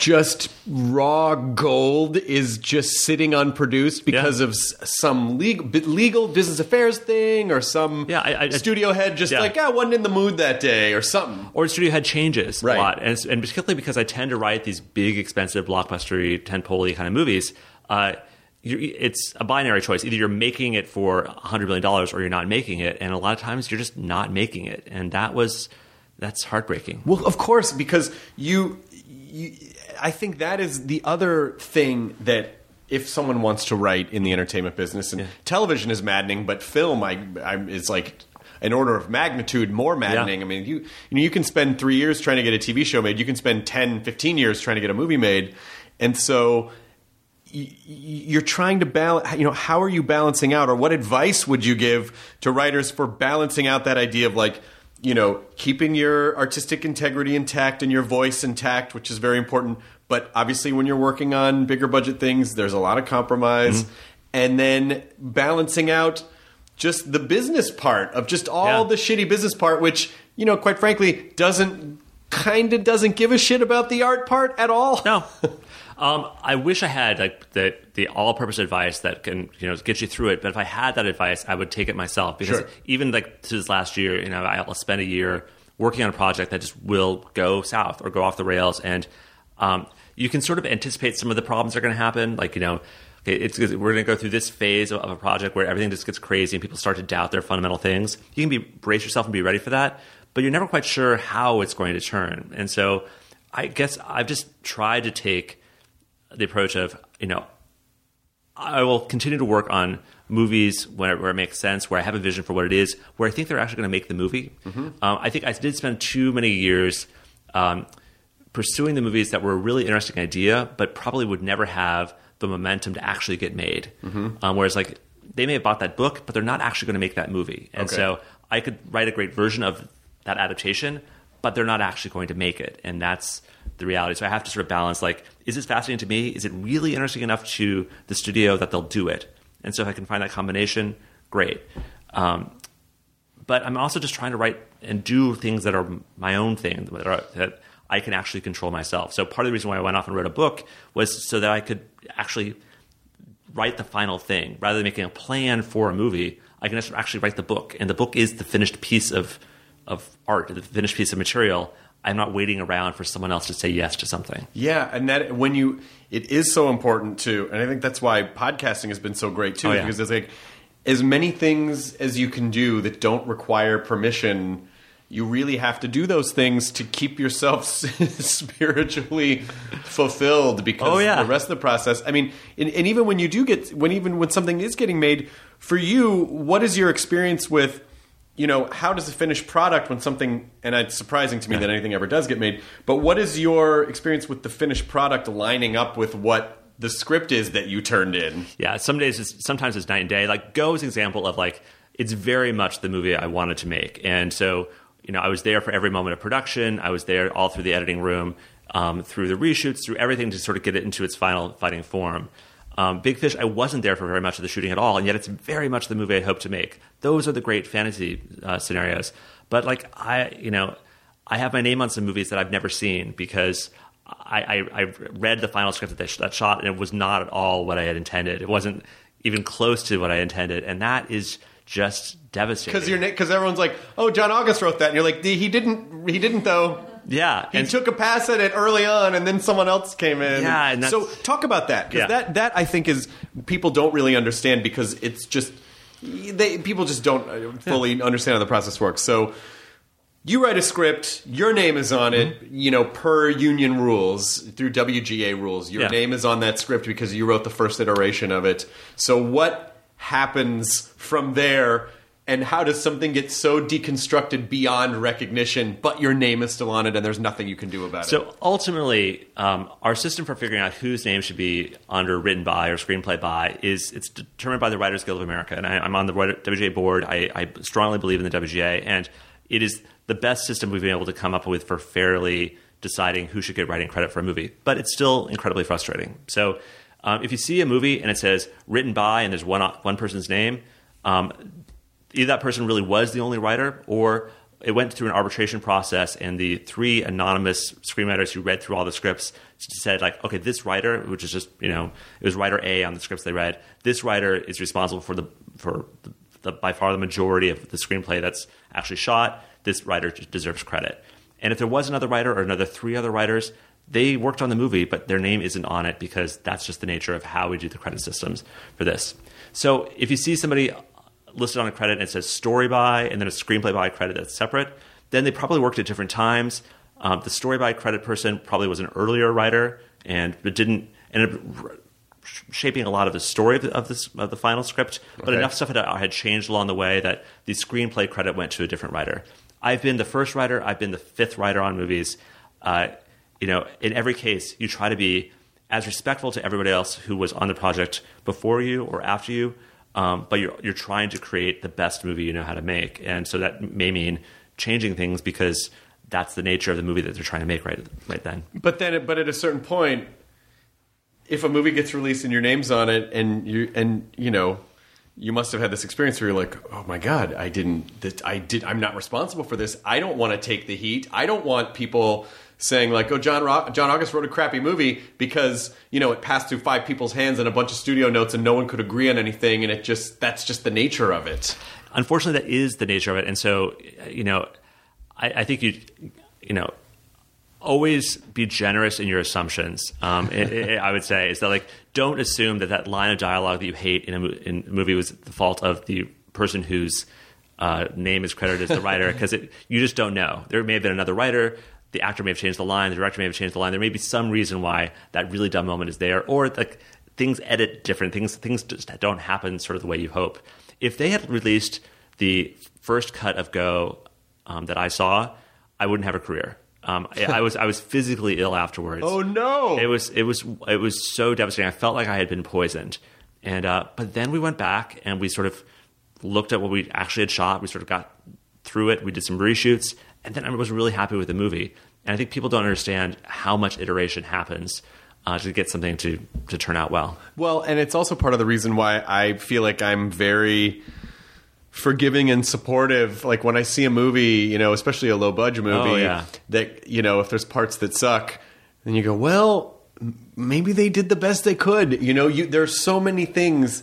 just raw gold is just sitting unproduced because Yeah. of some legal, legal business affairs thing or some Yeah, I- I- studio head just Yeah. like, I wasn't in the mood that day or something. or studio head changes Right. a lot, and, and particularly because I tend to write these big, expensive, blockbustery, tentpole kind of movies. Uh, it's a binary choice. Either you're making it for hundred million dollars, or you're not making it. And a lot of times, you're just not making it, and that was that's heartbreaking. Well, of course, because you, you, I think that is the other thing that if someone wants to write in the entertainment business, and television is maddening, but film I, I, is like an order of magnitude more maddening. Yeah. I mean, you, you know, you can spend three years trying to get a TV show made. You can spend 10, 15 years trying to get a movie made. And so you're trying to balance you know how are you balancing out or what advice would you give to writers for balancing out that idea of like you know keeping your artistic integrity intact and your voice intact which is very important but obviously when you're working on bigger budget things there's a lot of compromise mm-hmm. and then balancing out just the business part of just all Yeah. the shitty business part which you know quite frankly doesn't kind of doesn't give a shit about the art part at all No. Um, I wish I had like the the all purpose advice that can you know get you through it. But if I had that advice, I would take it myself because Sure. even like to this last year, you know, I'll spend a year working on a project that just will go south or go off the rails, and um, you can sort of anticipate some of the problems that are going to happen. Like you know, okay, it's we're going to go through this phase of, of a project where everything just gets crazy and people start to doubt their fundamental things. You can be brace yourself and be ready for that, but you're never quite sure how it's going to turn. And so, I guess I've just tried to take the approach of you know I will continue to work on movies where, where it makes sense, where I have a vision for what it is, where I think they're actually going to make the movie. Um, I think I did spend too many years um, pursuing the movies that were a really interesting idea, but probably would never have the momentum to actually get made. Um, whereas, like, they may have bought that book, but they're not actually going to make that movie. And Okay. so I could write a great version of that adaptation, but they're not actually going to make it. And that's the reality. So I have to sort of balance like, is this fascinating to me? Is it really interesting enough to the studio that they'll do it? And so if I can find that combination, great. Um, but I'm also just trying to write and do things that are my own thing that, are, that I can actually control myself. So part of the reason why I went off and wrote a book was so that I could actually write the final thing rather than making a plan for a movie. I can actually write the book, and the book is the finished piece of of art, the finished piece of material. I'm not waiting around for someone else to say yes to something. Yeah, and that when you it is so important too, and I think that's why podcasting has been so great too, Oh, yeah. because there's like as many things as you can do that don't require permission. You really have to do those things to keep yourself spiritually fulfilled because Oh, yeah. the rest of the process. I mean, and, and even when you do get when even when something is getting made for you, what is your experience with? You know, how does the finished product when something, and it's surprising to me that anything ever does get made, but what is your experience with the finished product lining up with what the script is that you turned in. Yeah, some days, it's, sometimes it's night and day. Like Go is an example of like it's very much the movie I wanted to make, and so you know I was there for every moment of production. I was there all through the editing room, um, through the reshoots, through everything to sort of get it into its final fighting form. Um, Big Fish, I wasn't there for very much of the shooting at all, and yet it's very much the movie I hope to make. Those are the great fantasy uh, scenarios. But like I, you know, I have my name on some movies that I've never seen because I, I, I read the final script that they sh- that shot, and it was not at all what I had intended. It wasn't even close to what I intended, and that is just devastating. Because you're because everyone's like, oh, John August wrote that, and you're like, he didn't, he didn't though. Yeah, He and took a pass at it early on, and then someone else came in. Yeah, and so talk about that because Yeah. that that I think is people don't really understand because it's just they people just don't uh, fully understand how the process works. So you write a script, your name is on it, Mm-hmm. you know, per union rules through WGA rules. Your Yeah. name is on that script because you wrote the first iteration of it. So what happens from there? And how does something get so deconstructed beyond recognition, but your name is still on it and there's nothing you can do about it? So ultimately, um, our system for figuring out whose name should be under written by or screenplay by is it's determined by the Writers Guild of America, and I, I'm on the WGA board. I, I strongly believe in the WGA, and it is the best system we've been able to come up with for fairly deciding who should get writing credit for a movie. But it's still incredibly frustrating. So um, if you see a movie and it says written by and there's one one person's name. Um, either that person really was the only writer or it went through an arbitration process and the three anonymous screenwriters who read through all the scripts said like okay this writer which is just you know it was writer a on the scripts they read this writer is responsible for the for the, the by far the majority of the screenplay that's actually shot. This writer deserves credit. And if there was another writer or another three other writers they worked on the movie but their name isn't on it because that's just the nature of how we do the credit systems for this. So if you see somebody listed on a credit and it says story by and then a screenplay by credit that's separate, then they probably worked at different times. Um, the story by credit person probably was an earlier writer and but didn't end up r- shaping a lot of the story of the, of, this, of the final script, but Okay. enough stuff had, had changed along the way that the screenplay credit went to a different writer. I've been the first writer, I've been the fifth writer on movies. Uh, you know, in every case, you try to be as respectful to everybody else who was on the project before you or after you, um, but you're you're trying to create the best movie you know how to make, and so that may mean changing things because that's the nature of the movie that they're trying to make right right then. But then, but at a certain point, if a movie gets released and your name's on it, and you and you know, you must have had this experience where you're like, oh my god, I didn't, that I did, I'm not responsible for this. I don't want to take the heat. I don't want people saying like, oh, John Ro- John August wrote a crappy movie because you know it passed through five people's hands and a bunch of studio notes, and no one could agree on anything, and it just that's just the nature of it. unfortunately, that is the nature of it. And so, you know, I, I think you, you know, always be generous in your assumptions. Um, it, it- I would say is that like don't assume that that line of dialogue that you hate in a, in a movie was the fault of the person whose uh, name is credited as the writer because you just don't know. There may have been another writer. The actor may have changed the line. The director may have changed the line. There may be some reason why that really dumb moment is there, or like things edit different things. Things just don't happen sort of the way you hope. If they had released the first cut of Go um, that I saw, I wouldn't have a career. Um, I, I was I was physically ill afterwards. Oh no! It was it was it was so devastating. I felt like I had been poisoned. And uh, but then we went back and we sort of looked at what we actually had shot. We sort of got through it. We did some reshoots, and then I was really happy with the movie. And I think people don't understand how much iteration happens uh, to get something to to turn out well. Well, and it's also part of the reason why I feel like I'm very forgiving and supportive. Like when I see a movie, you know, especially a low budget movie, Oh, yeah. that you know, if there's parts that suck, then you go, well, maybe they did the best they could. You know, you there's so many things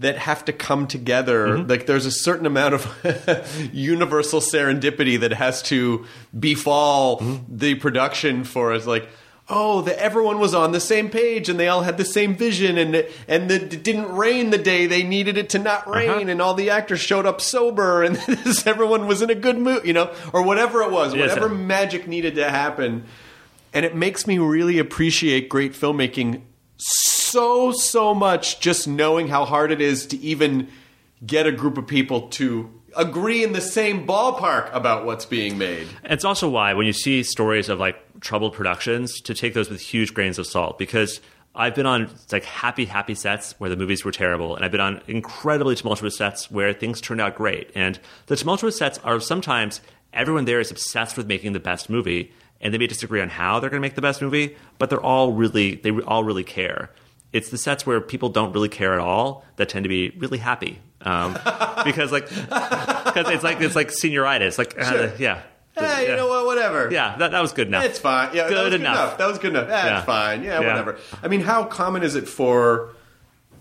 that have to come together. Mm-hmm. Like there's a certain amount of universal serendipity that has to befall Mm-hmm. the production for us. Like, oh, the, everyone was on the same page and they all had the same vision, and and the, it didn't rain the day they needed it to not Uh-huh. rain, and all the actors showed up sober, and this, everyone was in a good mood, you know, or whatever it was, Yes, whatever sir. magic needed to happen. And it makes me really appreciate great filmmaking so so so much just knowing how hard it is to even get a group of people to agree in the same ballpark about what's being made. It's also why when you see stories of like troubled productions, to take those with huge grains of salt because I've been on like happy, happy sets where the movies were terrible, and I've been on incredibly tumultuous sets where things turned out great. And the tumultuous sets are sometimes everyone there is obsessed with making the best movie, and they may disagree on how they're going to make the best movie, but they're all really they all really care. It's the sets where people don't really care at all that tend to be really happy um, because like because it's like it's like senioritis, like uh, Sure. yeah. Eh, you Yeah. know what? Whatever. Yeah, that, that was good enough. It's fine. Yeah, good that was enough. That was good enough. That's Yeah. fine. Yeah, Yeah. whatever. I mean, how common is it for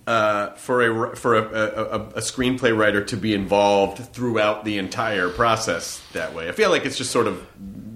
uh, for a for a, a, a screenplay writer to be involved throughout the entire process that way? I feel like it's just sort of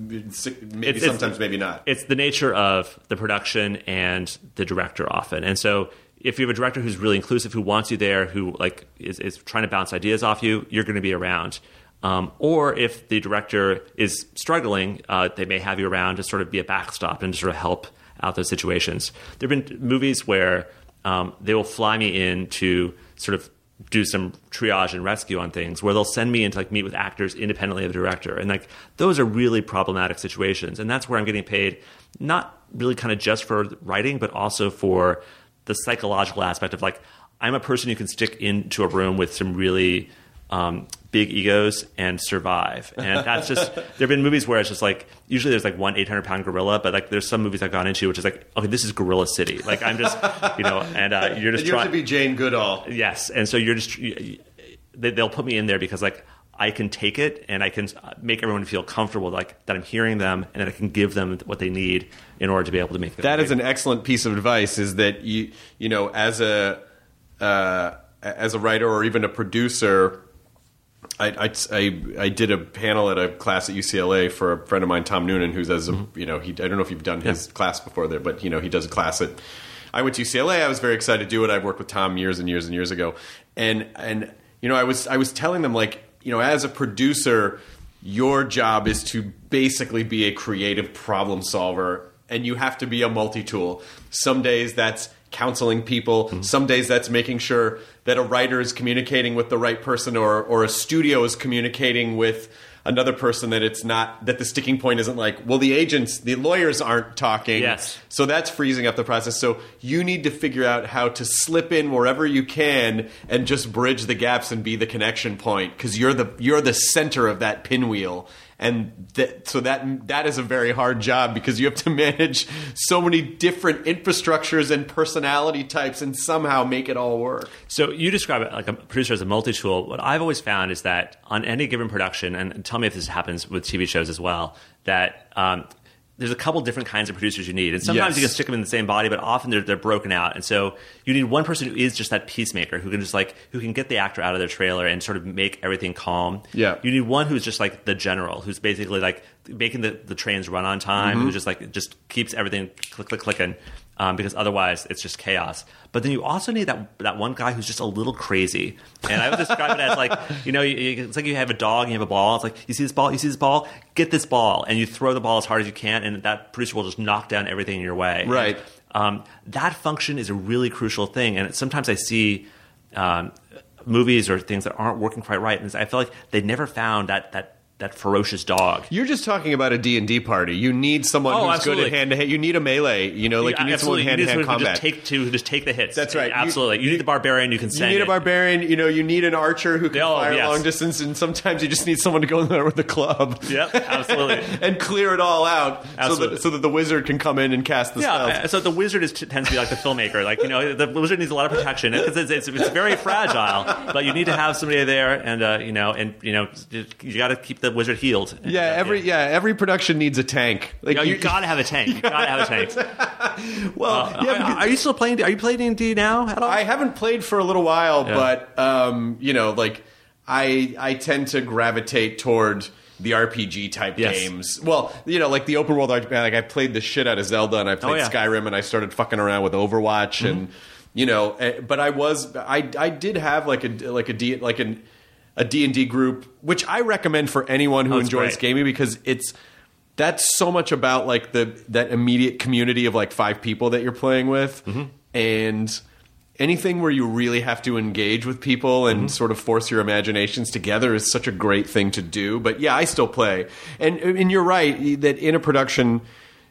maybe It's- it's- sometimes maybe not. It's the nature of the production and the director often. And so if you have a director who's really inclusive, who wants you there, who like is, is trying to bounce ideas off you, you're going to be around. Um, or if the director is struggling, uh, they may have you around to sort of be a backstop and to sort of help out those situations. There have been movies where um, they will fly me in to sort of do some triage and rescue on things where they'll send me in to like meet with actors independently of the director. And like those are really problematic situations. And that's where i'm getting paid not really kind of just for writing but also for the psychological aspect of like i'm a person who can stick into a room with some really um, big egos and survive and that's just there have been movies where it's just like usually there's like one 800 pound gorilla but like there's some movies i've gone into which is like okay this is gorilla city like i'm just you know and uh, you're just you trying to be Jane Goodall. Yes, and so you're just you- they, they'll put me in there because like I can take it and I can make everyone feel comfortable like that I'm hearing them and that I can give them what they need in order to be able to make the That movie. is an excellent piece of advice. Is that you you know as a uh, as a writer or even a producer. I, I, I, I did a panel at a class at UCLA for a friend of mine, Tom Noonan, who's as a, Mm-hmm. you know he I don't know if you've done his class before there, but you know he does a class at. I went to UCLA. I was very excited to do it. I've worked with Tom years and years and years ago, and and you know I was I was telling them like you know as a producer, your job is to basically be a creative problem solver, and you have to be a multi tool. Some days that's counseling people. Mm-hmm. Some days that's making sure that a writer is communicating with the right person or, or a studio is communicating with another person that it's not that the sticking point isn't like well the agents the lawyers aren't talking Yes. so that's freezing up the process so you need to figure out how to slip in wherever you can and just bridge the gaps and be the connection point because you're the you're the center of that pinwheel and that, so that that is a very hard job because you have to manage so many different infrastructures and personality types and somehow make it all work. So you describe it like a producer as a multi-tool. What I've always found is that on any given production, and tell me if this happens with TV shows as well, that um, there's a couple different kinds of producers you need, and sometimes Yes. you can stick them in the same body, but often they're, they're broken out, and so you need one person who is just that peacemaker who can just like who can get the actor out of their trailer and sort of make everything calm. Yeah. you need one who's just like the general, who's basically like making the, the trains run on time, mm-hmm. who just like just keeps everything click click clicking. Um, because otherwise it's just chaos. But then you also need that that one guy who's just a little crazy, and I would describe it as like you know you, you- it's like you have a dog and you have a ball. It's like you see this ball, you see this ball, get this ball, and you throw the ball as hard as you can, and that producer will just knock down everything in your way. Right. Um, that function is a really crucial thing, and sometimes I see um, movies or things that aren't working quite right, and I feel like they never found that that that ferocious dog. You're just talking about a D&D party. You need someone Oh, who's good at hand to hand. You need a melee, you know, like you need Absolutely. someone hand to hand combat. Just take to just take the hits. That's right. You- Absolutely. You, need the barbarian. You can You need a it. barbarian, you know, you need an archer who can Oh, fire yes. long distance, and sometimes you just need someone to go in there with a club. Yep, absolutely. and clear it all out so that, so that the wizard can come in and cast the Yeah, spells. uh, so the wizard is, tends to be like the filmmaker. Like you know, the wizard needs a lot of protection because it's, it's, it's very fragile. But you need to have somebody there, and uh, you know, and you know, you got to keep the wizard healed. Yeah, every yeah, every production needs a tank. Like You, you got to have a tank. You got to have a tank. well, Uh, yeah, are, are you still playing? Are you playing D and D now at all? I haven't played for a little while, Yeah. but um, you know, like I I tend to gravitate toward the RPG type Yes. games. Well, you know, like the open world RPG. Like I played the shit out of Zelda, and I played Oh, yeah. Mm-hmm. Skyrim, and I started fucking around with Overwatch, and you know, eh, but I was I I did have like a like a D like an a D and D group, which I recommend for anyone who Oh, enjoys great. gaming because it's that's so much about like the that immediate community of like five people that you're playing with Mm-hmm. and anything where you really have to engage with people and Mm-hmm. sort of force your imaginations together is such a great thing to do but yeah i still play and and you're right that in a production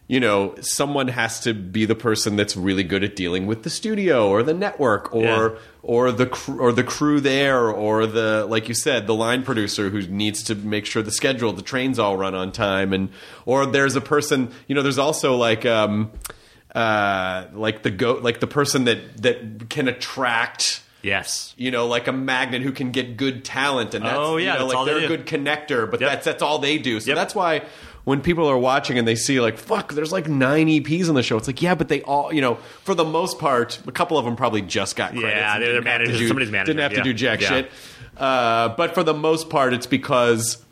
you know, someone has to be the person that's really good at dealing with the studio or the network or Yeah. or the cr- or the crew there or the like you said the line producer who needs to make sure the schedule the trains all run on time and or there's a person you know there's also like um uh like the go like the person that that can attract Yes. you know, like a magnet who can get good talent, and that's, Oh, yeah, you know, that's like all they they're a good connector, but Yep. that's that's all they do. So Yep. that's why when people are watching and they see like, fuck, there's like nine EPs on the show, it's like, yeah, but they all, you know, for the most part, a couple of them probably just got credits. Yeah, they're do- Somebody's manager, Didn't have to yeah. do jack Yeah. shit. Uh, but for the most part, it's because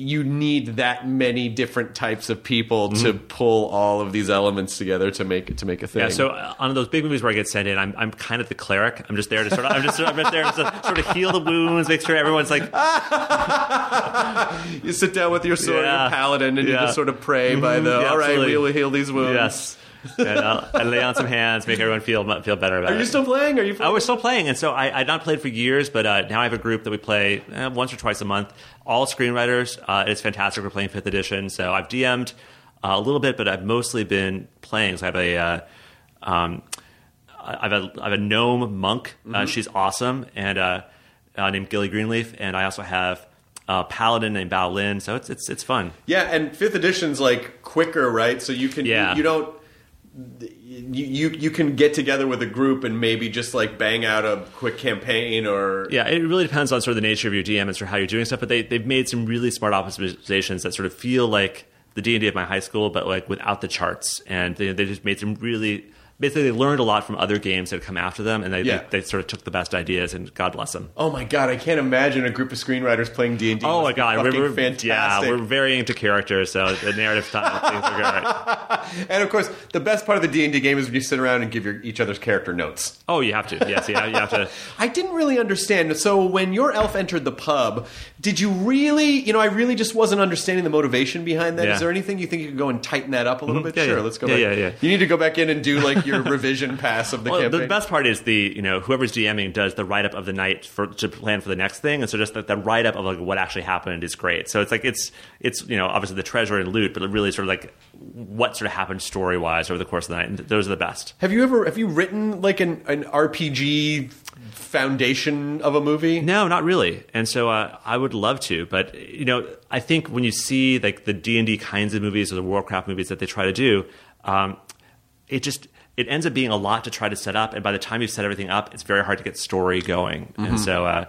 you need that many different types of people to pull all of these elements together to make it to make a thing. Mm-hmm. Yeah, so uh, on those big movies where I get sent in, I'm, I'm kind of the cleric. I'm just there to sort of I'm just I'm just there to sort of heal the wounds, make sure everyone's like you sit down with your sword, Yeah. your paladin, and you just sort of pray by the. Yeah, all right, we will heal these wounds. yes, and I'll, I lay on some hands, make everyone feel feel better about Are it. you still playing? Are you? Oh, we're still playing, and so I, I'd not played for years, but uh, now I have a group that we play eh, once or twice a month. All screenwriters. Uh, it's fantastic. We're playing fifth edition, so I've DM'd uh, a little bit, but I've mostly been playing. So I have a, uh, um, I have a, I have a gnome monk. Uh, she's awesome, and uh, uh, named Gilly Greenleaf, and I also have a paladin named Bao Lin. So it's it's it's fun. Yeah, and fifth edition's like quicker, right? So you can Yeah. you, you don't you, you you can get together with a group and maybe just like bang out a quick campaign or Yeah, it really depends on sort of the nature of your DM and sort of how you're doing stuff. But they they've made some really smart optimizations that sort of feel like the D and D of my high school, but like without the charts. And they, they just made some really basically they learned a lot from other games that had come after them, and they, Yeah. they they sort of took the best ideas. And God bless them. Oh my god, I can't imagine a group of screenwriters playing D and D. Oh my God, we're, we're fantastic! yeah, we're very into characters, so the narrative time things are great. and of course, the best part of the D and D game is when you sit around and give your, each other's character notes. Oh, you have to, yes, yeah, you have to. I didn't really understand. So when your elf entered the pub, did you really? You know, I really just wasn't understanding the motivation behind that. Is Yeah. there anything you think you could go and tighten that up a little Mhm. bit? Yeah, sure, let's go. Yeah, back. yeah, yeah. You need to go back in and do like your revision pass of the Well, campaign. the best part is the you know whoever's DMing does the write up of the night for to plan for the next thing, and so just the, the write up of like what actually happened is great. So it's like it's it's you know obviously the treasure and loot, but really sort of like what sort of happened story wise over the course of the night. And those are the best. Have you ever have you written like an, an RPG foundation of a movie? No, not really. And so uh, I would love to, but you know, I think when you see like the D and D kinds of movies or the Warcraft movies that they try to do, um, it just it ends up being a lot to try to set up, and by the time you've set everything up, it's very hard to get story going. And so, uh,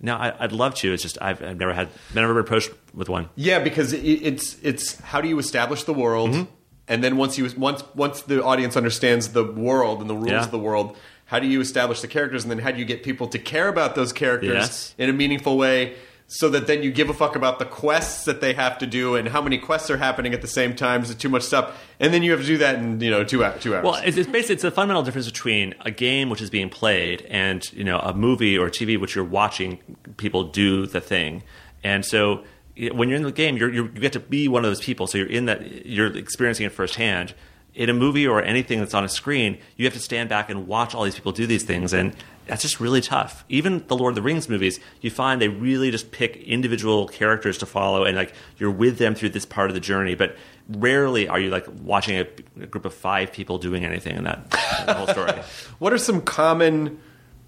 no, I, I'd love to. It's just I've, I've never had never been approached with one. Yeah, because it, it's it's how do you establish the world, Mm-hmm. and then once you once once the audience understands the world and the rules Yeah. of the world, how do you establish the characters, and then how do you get people to care about those characters Yes. in a meaningful way, so that then you give a fuck about the quests that they have to do and how many quests are happening at the same time. Is it too much stuff? And then you have to do that in you know two two hours. Well, it's, it's basically it's a fundamental difference between a game which is being played and you know a movie or TV which you're watching people do the thing. And so when you're in the game, you're, you're, you get to be one of those people. So you're in that you're experiencing it firsthand. In a movie or anything that's on a screen, you have to stand back and watch all these people do these things, and that's just really tough. Even the Lord of the Rings movies, you find they really just pick individual characters to follow, and like you're with them through this part of the journey. But rarely are you like watching a, a group of five people doing anything in that, that whole story. What are some common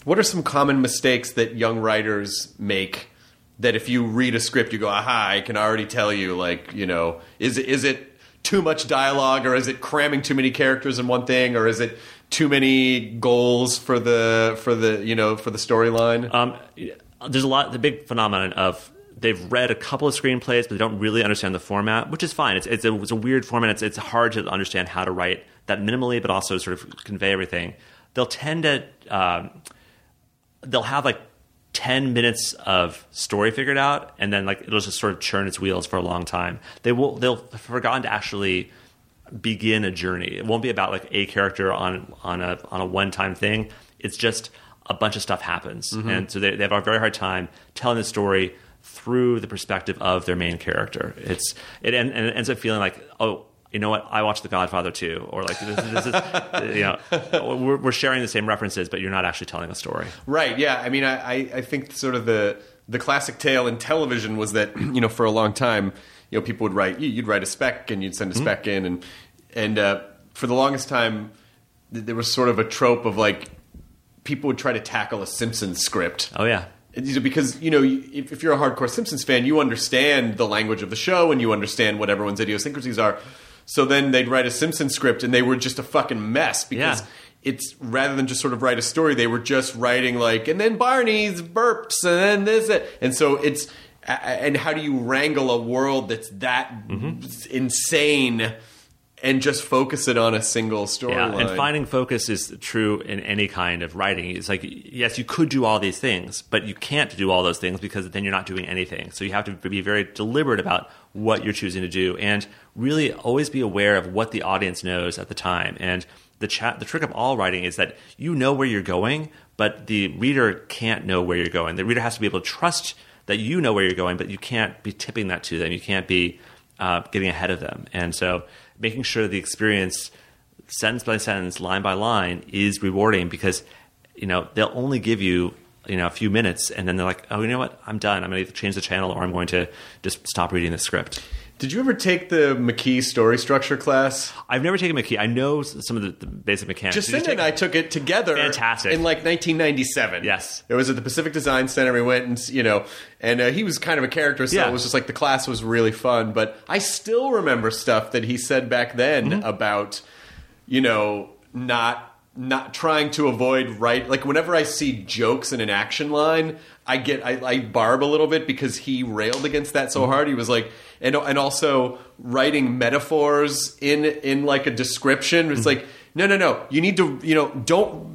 what are some common mistakes that young writers make that if you read a script you go, aha, I can already tell you like, you know, is is it too much dialogue or is it cramming too many characters in one thing or is it too many goals for the for the you know for the storyline? Um, there's a lot, the big phenomenon of they've read a couple of screenplays, but they don't really understand the format, which is fine. It's, it's, a, it's a weird format. It's, it's hard to understand how to write that minimally, but also sort of convey everything. They'll tend to, um, they'll have like 10 minutes of story figured out and then like it'll just sort of churn its wheels for a long time. They will they'll have forgotten to actually begin a journey. It won't be about like a character on on a on a one time thing. It's just a bunch of stuff happens. Mm-hmm. And so they, they have a very hard time telling the story through the perspective of their main character. It's it, and, and it ends up feeling like oh you know what? I watched The Godfather too, or like this, this is, you know, we're, we're sharing the same references, but you're not actually telling a story. Right. Yeah. I mean, I, I, think sort of the the classic tale in television was that you know for a long time, you know, people would write you'd write a spec and you'd send a spec in and. and uh, for the longest time, th- there was sort of a trope of like people would try to tackle a Simpsons script. Oh yeah. And, you know, Because you know, if, if you're a hardcore Simpsons fan, you understand the language of the show and you understand what everyone's idiosyncrasies are. So then they'd write a Simpson script, and they were just a fucking mess because Yeah. it's rather than just sort of write a story, they were just writing like, and then Barney's burps, and then this, that. and so it's. And how do you wrangle a world that's that mm-hmm. insane and just focus it on a single storyline? Yeah, and finding focus is true in any kind of writing. It's like, yes, you could do all these things, but you can't do all those things because then you're not doing anything. So you have to be very deliberate about what you're choosing to do and really always be aware of what the audience knows at the time. And the chat, the trick of all writing is that you know where you're going, but the reader can't know where you're going. The reader has to be able to trust that you know where you're going, but you can't be tipping that to them. You can't be uh, getting ahead of them. And so making sure the experience sentence by sentence, line by line, is rewarding because you know they'll only give you you know a few minutes, and then they're like, oh, you know what, I'm done. I'm going to change the channel or I'm going to just stop reading the script. Did you ever take the McKee story structure class? I've never taken McKee. I know some of the, the basic mechanics. Did you Jacinta take and I took it together. Fantastic. In like 1997. Yes. It was at the Pacific Design Center. We went and, you know, and uh, he was kind of a character, so Yeah. it was just like the class was really fun. But I still remember stuff that he said back then Mm-hmm. about, you know, not. Not trying to avoid right, like whenever I see jokes in an action line, I get I, I barb a little bit because he railed against that so Mm-hmm. hard. He was like, and and also writing metaphors in in like a description. Mm-hmm. It's like, no, no, no. You need to, you know, don't.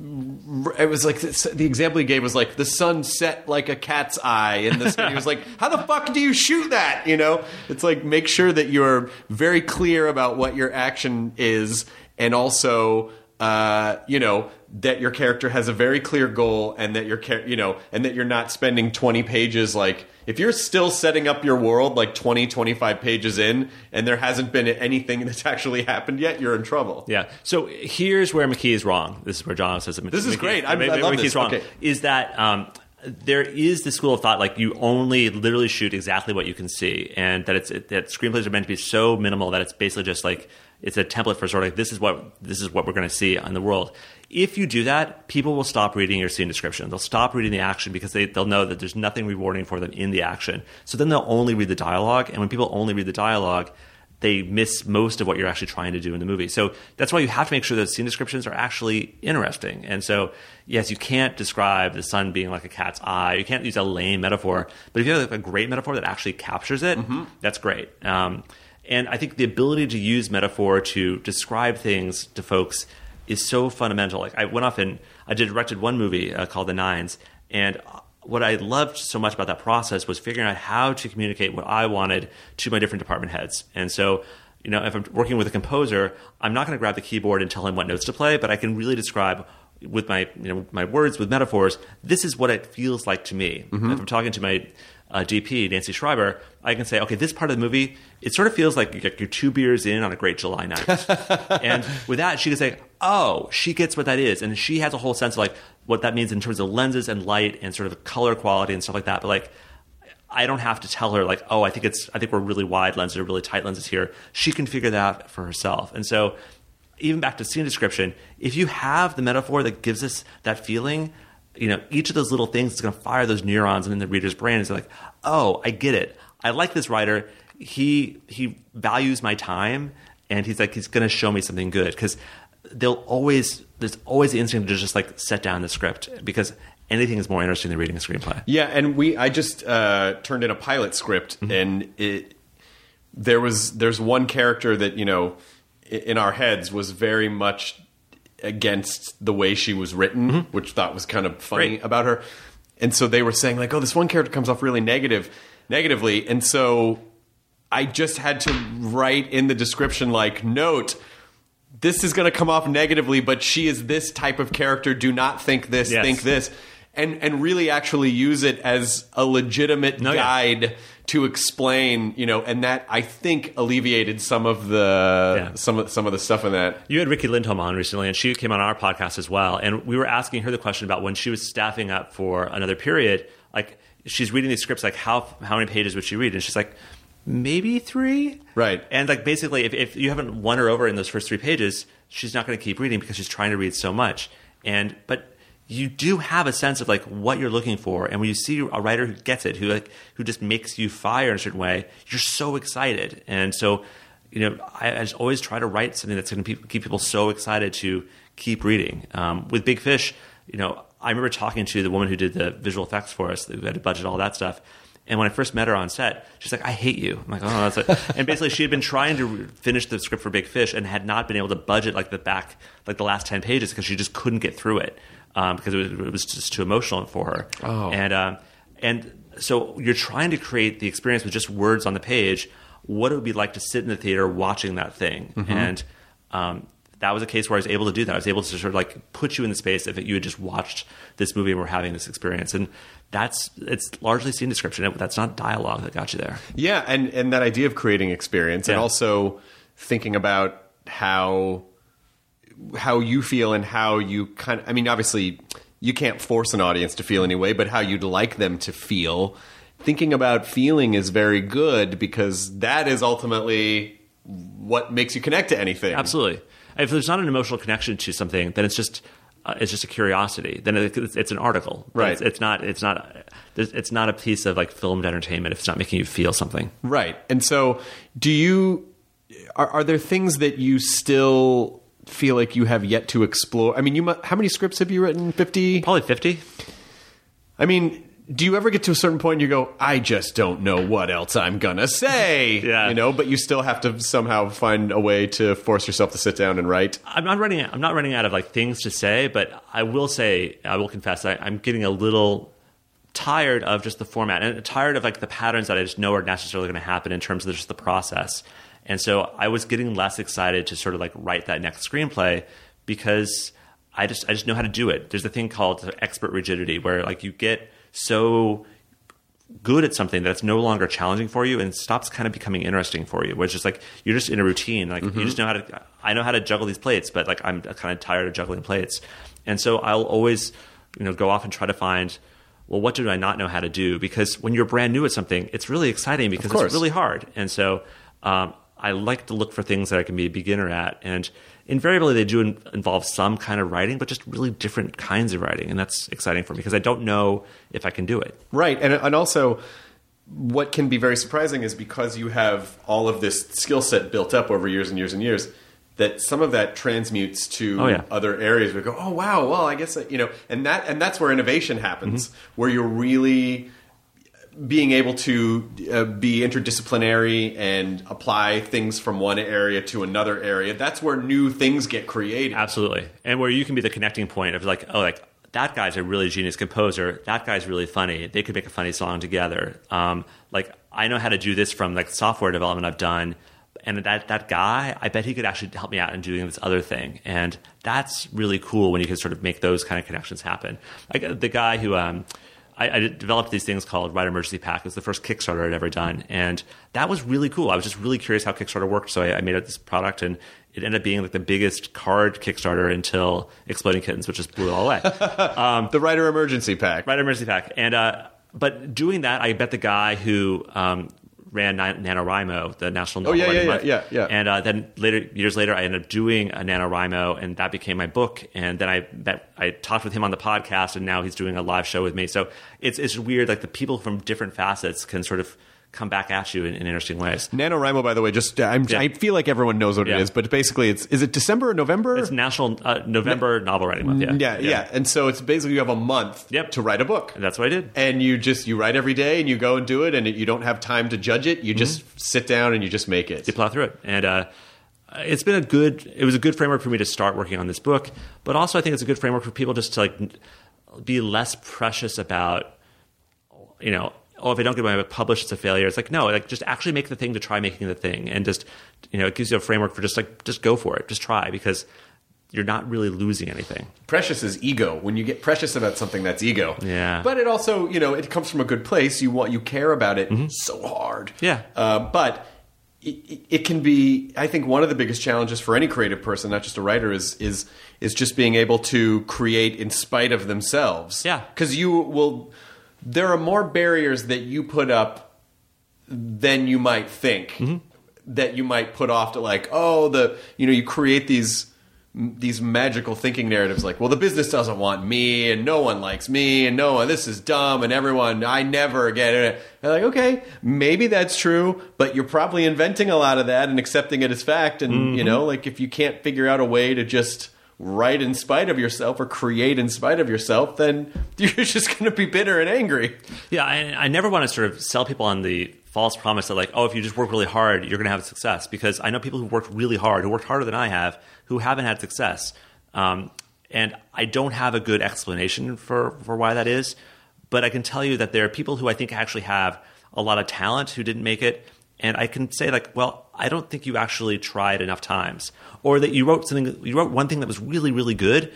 It was like the example he gave was like the sun set like a cat's eye, and this. and he was like, "How the fuck do you shoot that?" You know, it's like make sure that you're very clear about what your action is, and also, uh, you know, that your character has a very clear goal, and that your char- you know, and that you're not spending 20 pages like. If you're still setting up your world like 20, 25 pages in, and there hasn't been anything that's actually happened yet, you're in trouble. Yeah. So here's where McKee is wrong. This is where John says This is McKee- great. I- I love McKee's this. wrong. Okay. Is that um, there is the school of thought like you only literally shoot exactly what you can see, and that it's that screenplays are meant to be so minimal that it's basically just like it's a template for sort of like this is what this is what we're going to see in the world. If you do that, people will stop reading your scene description. They'll stop reading the action because they, they'll know that there's nothing rewarding for them in the action. So then they'll only read the dialogue, and when people only read the dialogue, they miss most of what you're actually trying to do in the movie. So that's why you have to make sure that scene descriptions are actually interesting. And so, yes, you can't describe the sun being like a cat's eye. You can't use a lame metaphor. But if you have a great metaphor that actually captures it, that's great. Um, and I think the ability to use metaphor to describe things to folks is so fundamental. Like I went off and I did directed one movie uh, called The Nines, and what I loved so much about that process was figuring out how to communicate what I wanted to my different department heads. And so, you know, if I'm working with a composer, I'm not going to grab the keyboard and tell him what notes to play, but I can really describe with my you know my words with metaphors. This is what it feels like to me. If I'm talking to my uh, DP Nancy Schreiber, I can say, okay, this part of the movie, it sort of feels like you're two beers in on a great July night. and with that, she can say, oh, she gets what that is. And she has a whole sense of like what that means in terms of lenses and light and sort of color quality and stuff like that. But like, I don't have to tell her like, oh, I think it's, I think we're really wide lenses or really tight lenses here. She can figure that out for herself. And so, even back to scene description, if you have the metaphor that gives us that feeling, you know, each of those little things is going to fire those neurons in the reader's brain. It's like, oh, I get it. I like this writer. He he values my time, and he's like he's going to show me something good because they'll always there's always the instinct to just like set down the script because anything is more interesting than reading a screenplay. Yeah, and we I just uh, turned in a pilot script, and it there was there's one character that you know in our heads was very much against the way she was written, mm-hmm. which that was kind of funny Great. about her. And so they were saying like, "Oh, this one character comes off really negative, negatively," and so I just had to write in the description like, "Note." This is going to come off negatively, but she is this type of character. Do not think this, Yes. think this and and really actually use it as a legitimate No, yeah. guide to explain, you know, and that I think alleviated some of the Yeah. some of some of the stuff in that. You had Riki Lindhome on recently, and she came on our podcast as well. And we were asking her the question about when she was staffing up for another period, like she's reading these scripts, like how how many pages would she read? And she's like, maybe three. Right. And like basically, if, if you haven't won her over in those first three pages, she's not going to keep reading because she's trying to read so much. And but you do have a sense of like what you're looking for, and when you see a writer who gets it, who like who just makes you fire in a certain way, you're so excited. And so, you know, I, I just always try to write something that's going to keep people so excited to keep reading. Um, with Big Fish, you know, I remember talking to the woman who did the visual effects for us, who had to budget all that stuff. And when I first met her on set, she's like, "I hate you." I'm like, "Oh, that's it." and basically, she had been trying to finish the script for Big Fish and had not been able to budget like the back, like the last ten pages, because she just couldn't get through it um, because it was, it was, just too emotional for her. Oh. And um, and so you're trying to create the experience with just words on the page. What it would be like to sit in the theater watching that thing, and um, that was a case where I was able to do that. I was able to sort of like put you in the space if you had just watched this movie and were having this experience. And that's it's largely scene description. That's not dialogue that got you there. Yeah, and and that idea of creating experience, and also thinking about how how you feel and how you kind of. I mean, obviously, you can't force an audience to feel anyway, but how you'd like them to feel. Thinking about feeling is very good because that is ultimately what makes you connect to anything. Absolutely. If there's not an emotional connection to something, then it's just uh, it's just a curiosity. Then it- it's, it's an article. Right. It's, it's not. It's not. It's not a piece of like filmed entertainment if it's not making you feel something. Right. And so, do you are, are there things that you still feel like you have yet to explore? I mean, you mu- how many scripts have you written? 50? Probably fifty. I mean, do you ever get to a certain point and you go, I just don't know what else I'm to say? Yeah. You know, but you still have to somehow find a way to force yourself to sit down and write. I'm not running. I'm not running out of like things to say, but I will say, I will confess, I, I'm getting a little tired of just the format and tired of like the patterns that I just know are necessarily going to happen in terms of just the process. And so I was getting less excited to sort of like write that next screenplay because I just I just know how to do it. There's a thing called expert rigidity where like you get so good at something that's no longer challenging for you and stops kind of becoming interesting for you. Where it's just like you're just in a routine. Like you just know how to. I know how to juggle these plates, but like I'm kind of tired of juggling plates, and so I'll always, you know, go off and try to find. Well, what do I not know how to do? Because when you're brand new at something, it's really exciting because it's really hard. And so um, I like to look for things that I can be a beginner at. And invariably, they do in- involve some kind of writing, but just really different kinds of writing. And that's exciting for me because I don't know if I can do it. Right. And, and also, what can be very surprising is because you have all of this skill set built up over years and years and years, that some of that transmutes to Oh, yeah. other areas. We go, oh wow, well I guess I, you know, and that and that's where innovation happens, Mm-hmm. where you're really being able to uh, be interdisciplinary and apply things from one area to another area. That's where new things get created. Absolutely. And where you can be the connecting point of like, oh, like that guy's a really genius composer. That guy's really funny. They could make a funny song together. Um, like I know how to do this from like software development I've done. And that, that guy, I bet he could actually help me out in doing this other thing. And that's really cool when you can sort of make those kind of connections happen. Like uh, the guy who, um, I, I developed these things called Writer Emergency Pack. It was the first Kickstarter I'd ever done, and that was really cool. I was just really curious how Kickstarter worked, so I, I made up this product, and it ended up being like the biggest card Kickstarter until Exploding Kittens, which just blew it all away. the writer emergency pack. Writer Emergency Pack, and uh, but doing that, I bet the guy who um, ran Nan- NaNoWriMo, the National Oh, Novel yeah, Writing yeah, Month, yeah, yeah, yeah. and uh, then later years later, I ended up doing a NaNoWriMo, and that became my book. And then I met, I talked with him on the podcast, and now he's doing a live show with me. So it's it's weird, like the people from different facets can sort of come back at you in, in interesting ways. NaNoWriMo, by the way, just I'm, Yeah. I feel like everyone knows what Yeah. it is, but basically, it's is it December or November? It's National uh, November Novel Writing Month. Yeah. yeah, yeah, And so it's basically you have a month Yep. to write a book. And that's what I did. and you just you write every day and you go and do it and you don't have time to judge it you just sit down and you just make it you plow through it. And uh, it's been a good. It was a good framework for me to start working on this book, but also I think it's a good framework for people just to like be less precious about, you know, oh if I don't get my book published, it's a failure. It's like no, like just actually make the thing to try making the thing, and just you know, it gives you a framework for just like just go for it, just try because you're not really losing anything. precious is ego when you get precious about something that's ego Yeah. but it also you know it comes from a good place you want you care about it so hard Mm-hmm. Yeah. uh, but it, it- it can be i think one of the biggest challenges for any creative person not just a writer is is is just being able to create in spite of themselves Yeah. because you will there are more barriers that you put up than you might think mm-hmm. that you might put off to like oh the you know you create these these magical thinking narratives like well the business doesn't want me and no one likes me and no one this is dumb and everyone i never get it. And like okay maybe that's true but you're probably inventing a lot of that and accepting it as fact. And you mm-hmm. know like if you can't figure out a way to just write in spite of yourself or create in spite of yourself then you're just going to be bitter and angry Yeah, I, I never want to sort of sell people on the false promise that like, oh, if you just work really hard, you're going to have success. Because I know people who worked really hard, who worked harder than I have, who haven't had success. Um, and I don't have a good explanation for for why that is. But I can tell you that there are people who I think actually have a lot of talent who didn't make it. And I can say like, well, I don't think you actually tried enough times, or that you wrote something, you wrote one thing that was really, really good,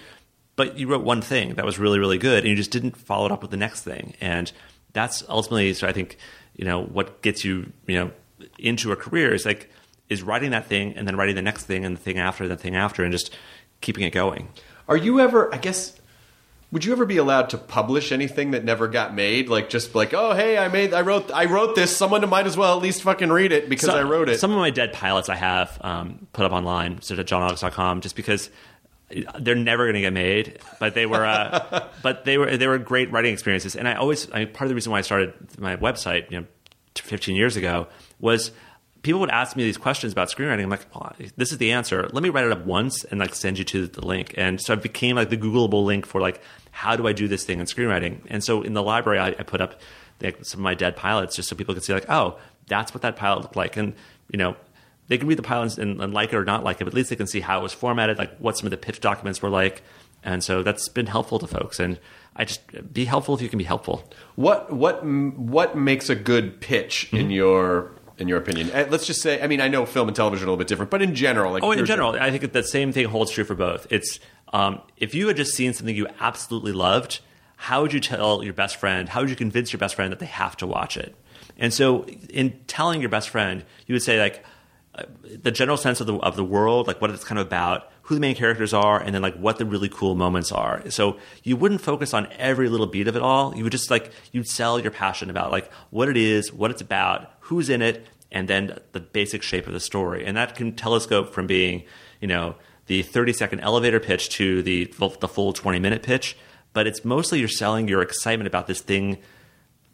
but you wrote one thing that was really really good and you just didn't follow it up with the next thing and that's ultimately so i think you know what gets you you know into a career is like is writing that thing and then writing the next thing and the thing after the thing after and just keeping it going Are you ever? I guess. Would you ever be allowed to publish anything that never got made? Like just like, oh hey, I made, I wrote, I wrote this. Someone might as well at least fucking read it because So- I wrote it. Some of my dead pilots I have um, put up online, so at johnaugust.com, just because they're never going to get made. But they were, uh, but they were, they were great writing experiences. And I always, I mean, part of the reason why I started my website, you know, 15 years ago, was people would ask me these questions about screenwriting. I'm like, oh, this is the answer. Let me write it up once and like send you to the link. And so it became like the Googleable link for like, how do I do this thing in screenwriting? And so in the library, I, I put up like, some of my dead pilots just so people could see like, oh, that's what that pilot looked like. And, you know, they can read the pilot and, and like it or not like it, but at least they can see how it was formatted, like what some of the pitch documents were like. And so that's been helpful to folks. And I just be helpful if you can be helpful. What what what makes a good pitch Mm-hmm. in your in your opinion? Uh, Let's just say, I mean, I know film and television are a little bit different, but in general, like Oh, in general, I think that the same thing holds true for both. It's um, if you had just seen something you absolutely loved, how would you tell your best friend? How would you convince your best friend that they have to watch it? And so, in telling your best friend, you would say like uh, the general sense of the of the world, like what it's kind of about, who the main characters are, and then like what the really cool moments are. So you wouldn't focus on every little beat of it all. You would just like you'd sell your passion about like what it is, what it's about, who's in it, and then the basic shape of the story. And that can telescope from being, you know, the 30 second elevator pitch to the full, the full 20 minute pitch. But it's mostly you're selling your excitement about this thing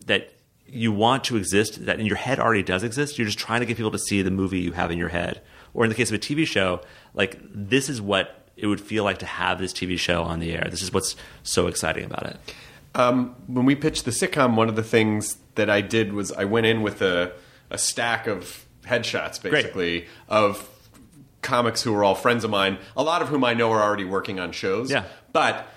that you want to exist that in your head already does exist. You're just trying to get people to see the movie you have in your head. Or in the case of a TV show, like this is what it would feel like to have this TV show on the air. This is what's so exciting about it. Um, when we pitched the sitcom, one of the things that I did was I went in with a, a stack of headshots, basically, of comics who are all friends of mine, a lot of whom I know are already working on shows. Yeah. But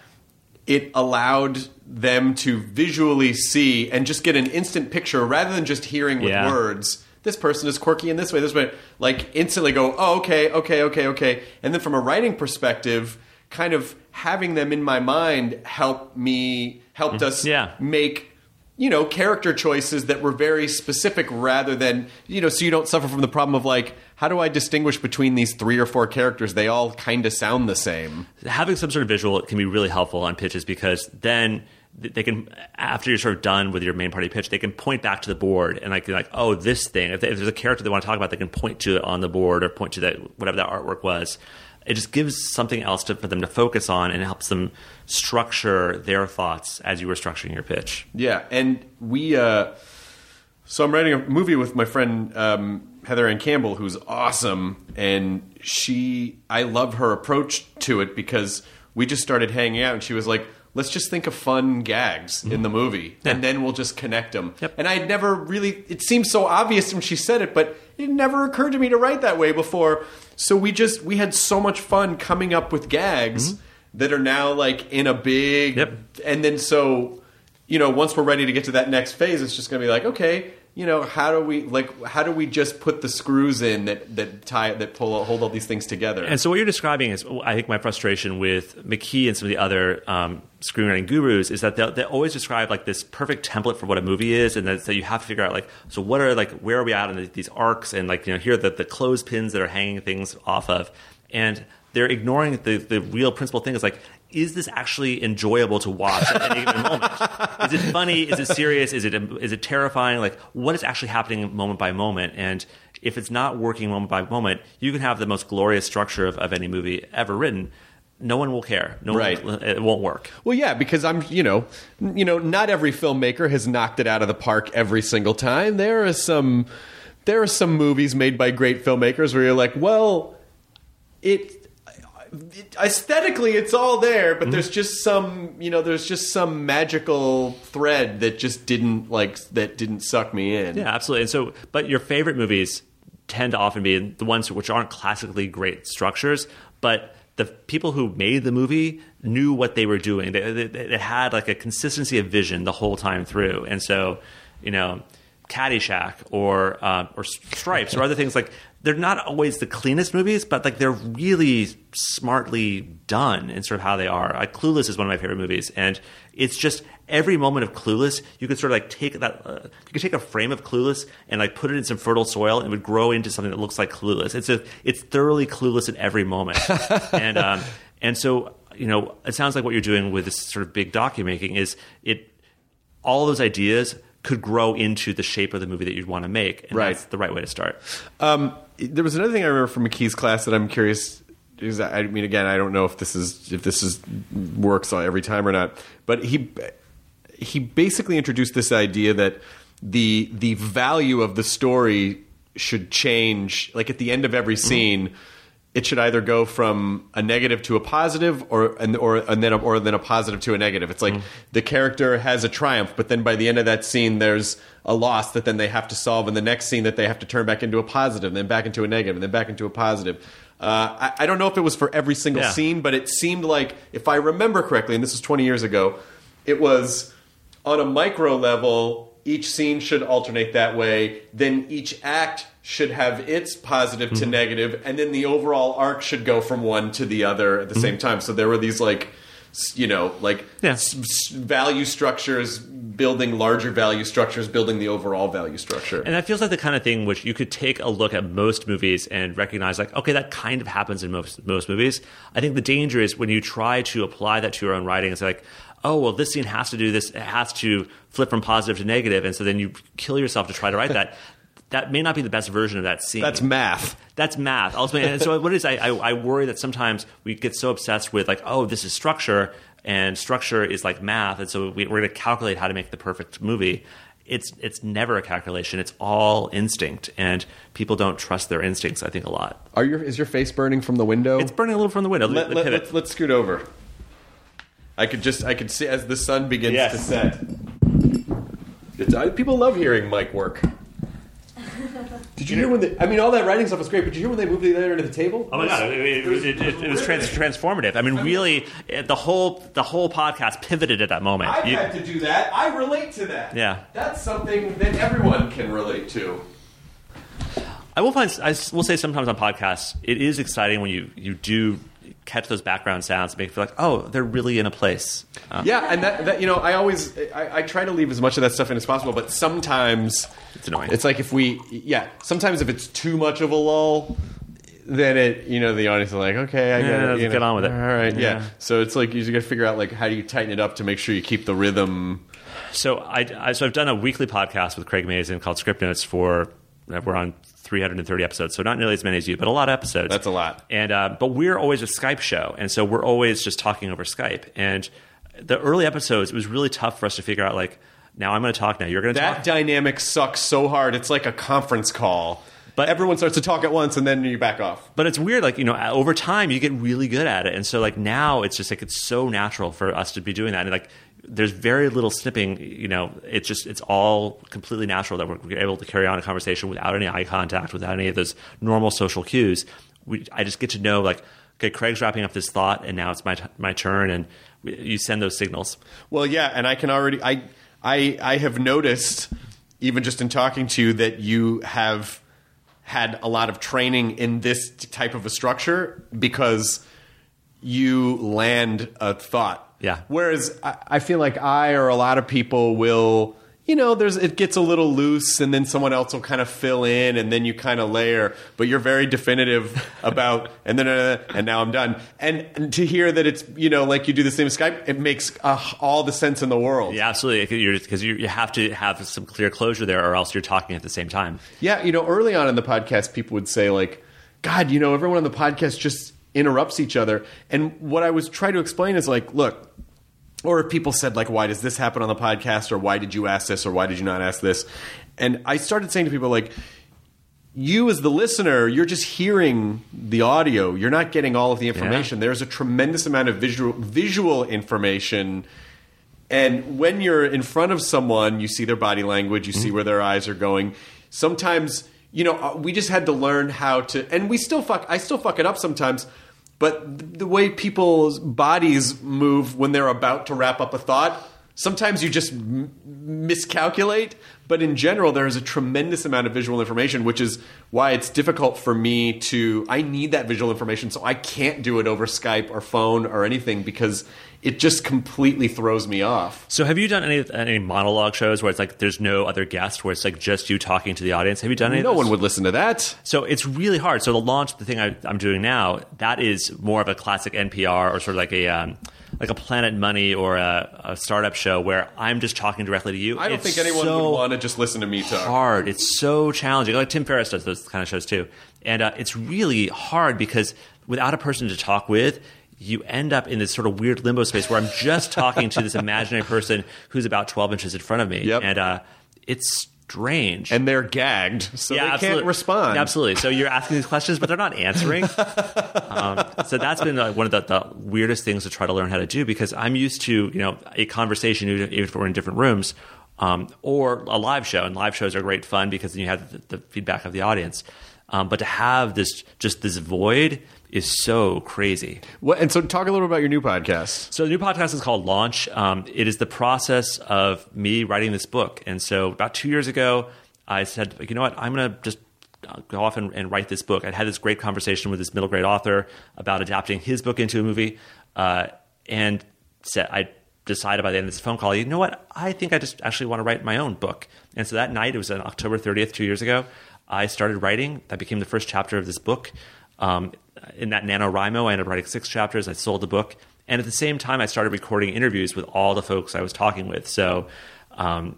it allowed them to visually see and just get an instant picture rather than just hearing with Yeah. words. This person is quirky in this way, this way. Like instantly go, oh, okay, okay, okay, okay. And then from a writing perspective, kind of having them in my mind helped me, helped mm-hmm. us Yeah. make you know character choices that were very specific rather than you know so you don't suffer from the problem of like how do i distinguish between these three or four characters? They all kind of sound the same. Having some sort of visual can be really helpful on pitches because then they can after you're sort of done with your main party pitch they can point back to the board and like like oh this thing. If, if there's a character they want to talk about they can point to it on the board or point to that whatever that artwork was it just gives something else to, for them to focus on and helps them structure their thoughts as you were structuring your pitch Yeah, and we. Uh, so I'm writing a movie with my friend um, Heather Anne Campbell, who's awesome, and she. I love her approach to it because we just started hanging out, and she was like, "Let's just think of fun gags in mm-hmm. the movie, and then we'll just connect them." Yep. And I had never really. It seemed so obvious when she said it, but it never occurred to me to write that way before. So we just we had so much fun coming up with gags mm-hmm. that are now like in a big Yep. and then so you know once we're ready to get to that next phase it's just going to be like okay you know how do we like how do we just put the screws in that that tie that pull hold all these things together And so what you're describing is, I think, my frustration with McKee and some of the other um, screenwriting gurus is that they always describe like this perfect template for what a movie is, and that, you have to figure out like, so what are like, where are we at in the, these arcs, and like, you know, here are the, the clothespins that are hanging things off of, and they're ignoring the the real principal thing is like. Is this actually enjoyable to watch at any given moment? Is it funny? Is it serious? Is it is it terrifying? Like what is actually happening moment by moment? And if it's not working moment by moment, you can have the most glorious structure of, of any movie ever written. No one will care. No Right. one, it won't work. Well, yeah, because I'm, you know, you know, not every filmmaker has knocked it out of the park every single time. There are some, there are some movies made by great filmmakers where you're like, well, it aesthetically it's all there, but there's just some, you know, there's just some magical thread that just didn't like that didn't suck me in. Yeah, absolutely. And so, but your favorite movies tend to often be the ones which aren't classically great structures, but the people who made the movie knew what they were doing. They, they, they had like a consistency of vision the whole time through. And so, you know, Caddyshack or uh, or Stripes or other things like they're not always the cleanest movies, but like they're really smartly done in sort of how they are. Like Clueless is one of my favorite movies, and it's just every moment of Clueless, you could sort of like take that, uh, you could take a frame of Clueless and like put it in some fertile soil, and it would grow into something that looks like Clueless. It's a, it's thoroughly Clueless at every moment, and um, and so you know, it sounds like what you're doing with this sort of big docu making is it all those ideas could grow into the shape of the movie that you'd want to make, and Right. that's the right way to start. Um, there was another thing I remember from McKee's class that I'm curious. Is I mean, again, I don't know if this is if this is works every time or not, but he he basically introduced this idea that the the value of the story should change. Like at the end of every mm-hmm. scene, it should either go from a negative to a positive, or and or and then a, or then a positive to a negative. It's like the character has a triumph, but then by the end of that scene, there's a loss that then they have to solve in the next scene that they have to turn back into a positive, and then back into a negative, and then back into a positive. Uh, I, I don't know if it was for every single Yeah. scene, but it seemed like, if I remember correctly, and this was 20 years ago, it was on a micro level, each scene should alternate that way. Then each act should have its positive to mm-hmm. negative, and then the overall arc should go from one to the other at the mm-hmm. same time. So there were these like, you know, like Yeah. s- s- value structures building larger value structures, building the overall value structure. And that feels like the kind of thing which you could take a look at most movies and recognize, like, okay, that kind of happens in most most movies. I think the danger is when you try to apply that to your own writing. It's like, oh, well, this scene has to do this. It has to flip from positive to negative, and so then you kill yourself to try to write that. That may not be the best version of that scene. That's math. That's math. Ultimately, and so what it is I, I, I worry that sometimes we get so obsessed with like, oh, this is structure, and structure is like math, and so we, we're going to calculate how to make the perfect movie. It's it's never a calculation. It's all instinct, and people don't trust their instincts. I think a lot. Are your is your face burning from the window? It's burning a little from the window. let, let, let's, let's scoot over. I could just I could see as the sun begins Yes. to set. It's, I, people love hearing Mike work. Did you hear when they? I mean, all that writing stuff was great, but did you hear when they moved the other end of the table? Oh my god! It, it, it, it, it was trans- transformative. I mean, really, it, the whole the whole podcast pivoted at that moment. I've You- had to do that. I relate to that. Yeah. that's something that everyone can relate to. I will find. I will say sometimes on podcasts, it is exciting when you you do catch those background sounds, and make you feel like, oh, they're really in a place. Uh, Yeah, and that, that you know, I always I, I try to leave as much of that stuff in as possible, but sometimes It's annoying. It's like if we, yeah, sometimes if it's too much of a lull, then it, you know, the audience is like, okay, I get Yeah, it. you get on with it. All right, yeah. Yeah. So it's like you just got to figure out like how do you tighten it up to make sure you keep the rhythm. So I, I so I've done a weekly podcast with Craig Mazin called Script Notes for we're on 330 episodes, so not nearly as many as you, but a lot of episodes. That's a lot. And uh, but we're always a Skype show, and so we're always just talking over Skype. And the early episodes, it was really tough for us to figure out like, now I'm going to talk, now you're going to talk. That talk. dynamic sucks so hard. It's like a conference call. But- everyone starts to talk at once, and then you back off. but it's weird like you know over time you get really good at it and so like now it's just like it's so natural for us to be doing that and like there's very little snipping you know it's just it's all completely natural that we're able to carry on a conversation without any eye contact without any of those normal social cues we, i just get to know like okay craig's wrapping up this thought and now it's my, my turn and you send those signals Well, yeah, and I can already I I I have noticed even just in talking to you that you have had a lot of training in this type of a structure because you land a thought. Yeah. Whereas I, I feel like I or a lot of people will you know, there's it gets a little loose, and then someone else will kind of fill in, and then you kind of layer. But you're very definitive about, and then uh, and now I'm done. And, and to hear that it's you know like you do the same with Skype, it makes uh, all the sense in the world. Yeah, absolutely. Because you, you have to have some clear closure there, or else you're talking at the same time. Yeah, you know, early on in the podcast, people would say like, "God, you know, everyone on the podcast just interrupts each other." And what I was trying to explain is like, look, or if people said like, "Why does this happen on the podcast?" or "Why did you ask this?" or "Why did you not ask this?" And I started saying to people like. You, as the listener, you're just hearing the audio. You're not getting all of the information. There's a tremendous amount of visual visual information and when you're in front of someone, you see their body language, you see where their eyes are going. Sometimes, you know, uh, we just had to learn how to, and we still fuck. I still fuck it up sometimes. But the way people's bodies move when they're about to wrap up a thought, sometimes you just m- miscalculate. But in general, there is a tremendous amount of visual information, which is why it's difficult for me to. I need that visual information, so I can't do it over Skype or phone or anything because it just completely throws me off. So, have you done any any monologue shows where it's like there's no other guest, where it's like just you talking to the audience? Have you done any? No one would listen to that. So it's really hard. So the launch, the thing I, I'm doing now, that is more of a classic NPR or sort of like a um, like a Planet Money or a, a startup show where I'm just talking directly to you. I don't It's think anyone so would want to just listen to me talk. hard. It's so challenging. Like Tim Ferriss does those kind of shows too, and uh, it's really hard because without a person to talk with. You end up in this sort of weird limbo space where I'm just talking to this imaginary person who's about 12 inches in front of me, Yep. and uh, it's strange. And they're gagged, so they absolutely. can't respond. Absolutely. So you're asking these questions, but they're not answering. um, so that's been like one of the, the weirdest things to try to learn how to do because I'm used to you know a conversation even if we're in different rooms um, or a live show, and live shows are great fun because then you have the, the feedback of the audience. Um, but to have this just this void is so crazy. What, and so, talk a little bit about your new podcast. So the new podcast is called Launch. Um, it is the process of me writing this book. And so about two years ago, I said, you know what, I'm going to just uh, go off and, and write this book. I'd had this great conversation with this middle grade author about adapting his book into a movie, uh, and said I decided by the end of this phone call, you know what, I think I just actually want to write my own book. And so that night, it was on October 30th, two years ago, I started writing. That became the first chapter of this book. Um, in that NaNoWriMo, I ended up writing six chapters. I sold the book. And at the same time, I started recording interviews with all the folks I was talking with. So, um,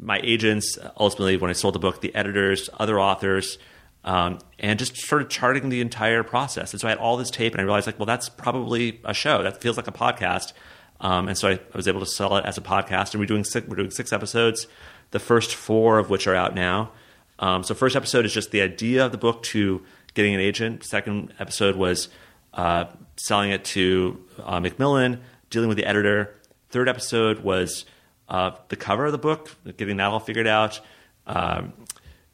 my agents, ultimately, when I sold the book, the editors, other authors, um, and just sort of charting the entire process. And so I had all this tape, and I realized, like, well, that's probably a show. That feels like a podcast. Um, and so I, I was able to sell it as a podcast. And we're doing six, we're doing six episodes, the first four of which are out now. Um, so first episode is just the idea of the book to getting an agent. Second episode was uh, selling it to uh, Macmillan, dealing with the editor. Third episode was uh, the cover of the book, getting that all figured out. Um,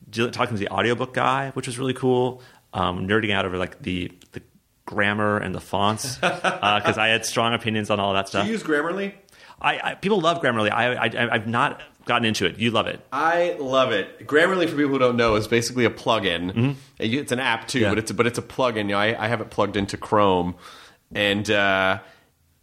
deal- talking to the audiobook guy, which was really cool. Um, nerding out over like the the grammar and the fonts because I had strong opinions on all that stuff. Do you use Grammarly? I, I people love Grammarly. I, I I've not gotten into it. You love it. I love it. Grammarly, for people who don't know, is basically a plugin. It's an app too, Mm-hmm. Yeah. but it's but it's a plugin. You know, I, I have it plugged into Chrome, and uh,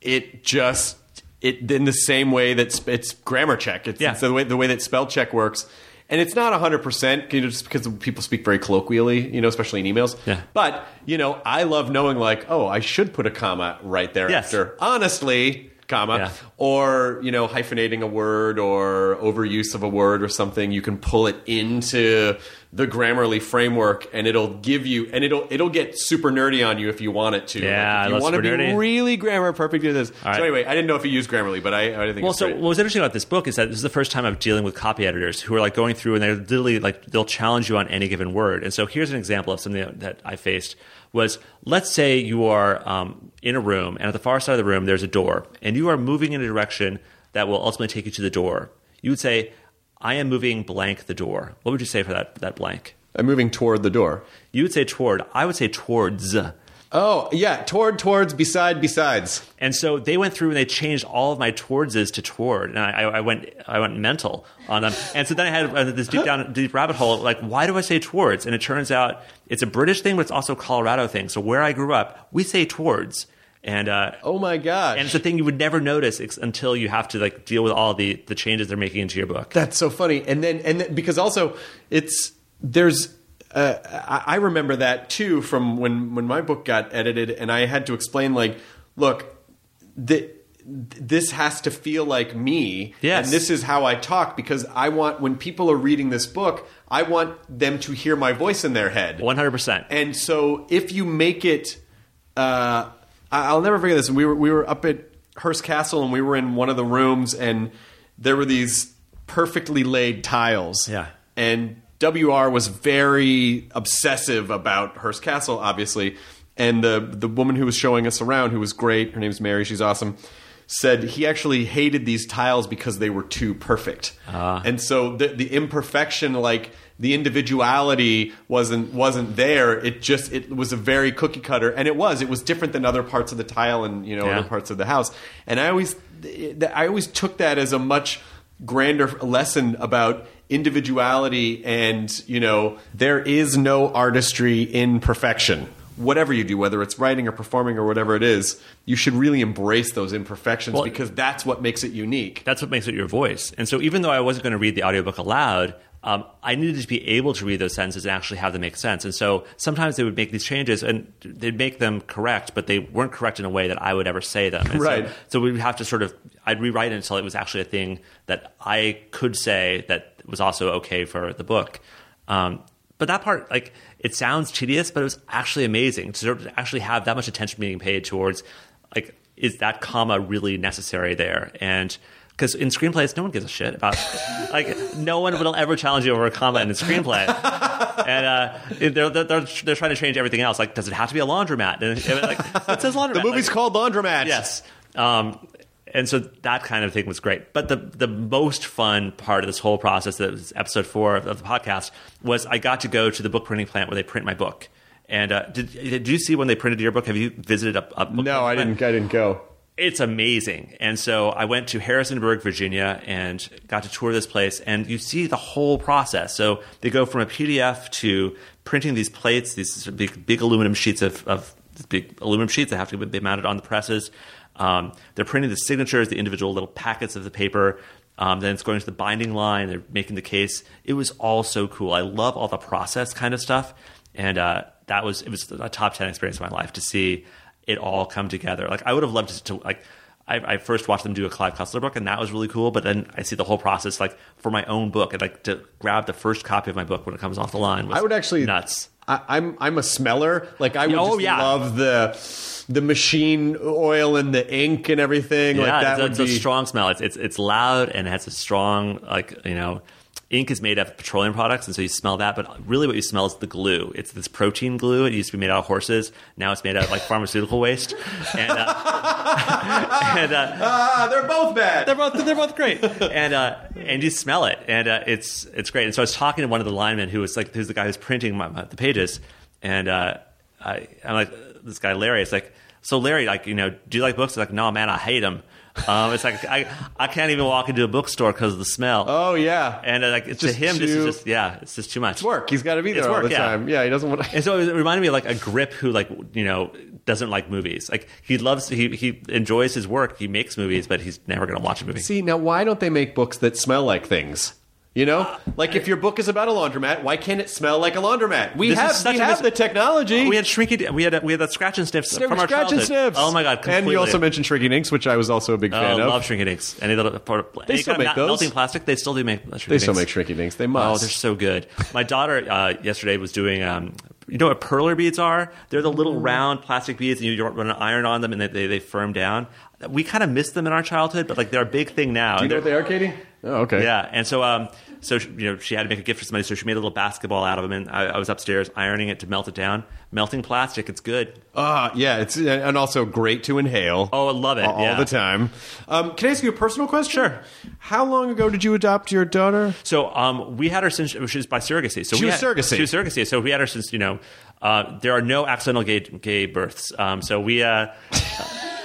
it just it in the same way that sp- it's grammar check. It's, Yeah. it's the way the way that spell check works. And it's not 100% you know, just because people speak very colloquially, you know, especially in emails. Yeah. But, you know, I love knowing, like, oh, I should put a comma right there Yes. after. Honestly, comma Yeah. or you know hyphenating a word or overuse of a word or something you can pull it into the grammarly framework and it'll give you and it'll it'll get super nerdy on you if you want it to Yeah, like if you want to be nerdy. really grammar perfect do this right. so anyway i didn't know if you use grammarly but i, I think Well, so great. what was interesting about this book is that this is the first time I'm dealing with copy editors who are like going through and they're literally like they'll challenge you on any given word. And so here's an example of something that, that I faced was let's say you are um, in a room and at the far side of the room there's a door and you are moving in a direction that will ultimately take you to the door. You would say, "I am moving blank the door." What would you say for that that blank? i'm moving toward the door You would say toward. I would say towards. Oh yeah toward towards beside besides And so they went through and they changed all of my towardses to toward, and I, I went I went mental on them. And so then I had uh, this deep down deep rabbit hole. Like, why do I say towards? And it turns out it's a British thing, but it's also a Colorado thing. So where I grew up, we say towards, and uh, Oh my gosh. and it's a thing you would never notice ex- until you have to like deal with all the the changes they're making into your book. That's so funny. And then and then, because also it's there's uh, I remember that too from when when my book got edited and I had to explain like look th- this has to feel like me Yes. and this is how I talk because I want when people are reading this book I want them to hear my voice in their head. One hundred percent. And so if you make it, uh, I'll never forget this. We were we were up at Hearst Castle and we were in one of the rooms and there were these perfectly laid tiles. Yeah. And WR was very obsessive about Hearst Castle, obviously. And the the woman who was showing us around, who was great, her name's Mary, she's awesome, said he actually hated these tiles because they were too perfect. Ah. And so the the imperfection, like the individuality wasn't wasn't there. It just it was a very cookie cutter, and it was. It was different than other parts of the tile and you know Yeah. other parts of the house. And I always I always took that as a much grander lesson about individuality and you know there is no artistry in perfection whatever you do whether it's writing or performing or whatever it is you should really embrace those imperfections Well- because that's what makes it unique That's what makes it your voice. And so even though I wasn't going to read the audiobook aloud, um, I needed to be able to read those sentences and actually have them make sense. And so sometimes they would make these changes and they'd make them correct, but they weren't correct in a way that I would ever say them. And so- Right. So, we would have to sort of, I'd rewrite it until it was actually a thing that I could say that was also okay for the book. Um, but that part, like, it sounds tedious, but it was actually amazing to actually have that much attention being paid towards, like, is that comma really necessary there? And because in screenplays, no one gives a shit about, like, no one will ever challenge you over a comma in a screenplay. and uh, they're, they're, they're, they're trying to change everything else. Like, does it have to be a laundromat? And, and, like, it says laundromat. the movie's Like, called laundromat Yes. Um, and so that kind of thing was great. But the the most fun part of this whole process, that was episode four of, of the podcast, was I got to go to the book printing plant where they print my book. And uh, did did you see when they printed your book? Have you visited a, a no i didn't i didn't go It's amazing. And so I went to Harrisonburg, Virginia, and got to tour this place. And you see the whole process. So they go from a PDF to printing these plates, these big, big aluminum sheets of, of these big aluminum sheets that have to be mounted on the presses. Um, they're printing the signatures, the individual little packets of the paper. Um, then it's going to the binding line. They're making the case. It was all so cool. I love all the process kind of stuff. And uh, that was it was a top ten experience of my life to see it all come together. Like I would have loved to, to like. I, I first watched them do a Clive Cussler book, and that was really cool. But then I see the whole process, like for my own book, and like to grab the first copy of my book when it comes off the line. Was I would actually nuts. I, I'm I'm a smeller. Like I would Oh, just yeah. love the the machine oil and the ink and everything. like yeah, that it's, would it's be a strong smell. It's, it's it's loud and it has a strong like you know. Ink is made out of petroleum products, and so you smell that. But really, what you smell is the glue. It's this protein glue. It used to be made out of horses. Now it's made out of like pharmaceutical waste. And, uh, and uh, ah, they're both bad. they're both they're both great, and uh, and you smell it, and uh, it's it's great. And so I was talking to one of the linemen who was like, who's the guy who's printing my, my, the pages, and uh, I, I'm like, this guy Larry. It's like, so Larry, like, you know, do you like books? He's like, no, man, I hate them. Um, it's like I I can't even walk into a bookstore because of the smell. oh yeah, And uh, like to just him, this is just yeah, it's just too much. it's work. He's got to be there It's all work, the yeah. time. Yeah, he doesn't want. to... And so it reminded me of like a grip who like you know doesn't like movies. Like he loves he he enjoys his work. He makes movies, but he's never going to watch a movie. See now, why don't they make books that smell like things? You know, like if your book is about a laundromat, why can't it smell like a laundromat? We This have such we have mis- the technology. We had shrinky. We had we had that scratch and sniffs There from our scratch and childhood. sniffs. Oh my god! And you also mentioned Shrinky Dinks, which I was also a big Oh, fan of. love Shrinky Dinks. Any little part of, any still of make those? melting plastic. They still do make. Uh, they still make Shrinky Dinks. They oh, they're so good. My daughter uh, yesterday was doing. Um, you know what perler beads are? They're the little round plastic beads, and you run an iron on them, and they, they, they firm down. We kind of missed them in our childhood, but like they're a big thing now. Do you know what they are, Katie? Oh, okay. Yeah, and so um, so she- you know she had to make a gift for somebody, so she made a little basketball out of them, and I, I was upstairs ironing it to melt it down. Melting plastic, it's good. Uh, yeah, it's and also great to inhale. Oh, I love it. all yeah. the time. Um, can I ask you a personal question? Sure. How long ago did you adopt your daughter? So um, we had her since she was by surrogacy. So She we was had- surrogacy. She was surrogacy. So we had her since you know uh, there are no accidental gay, gay births. Um, so we. Uh,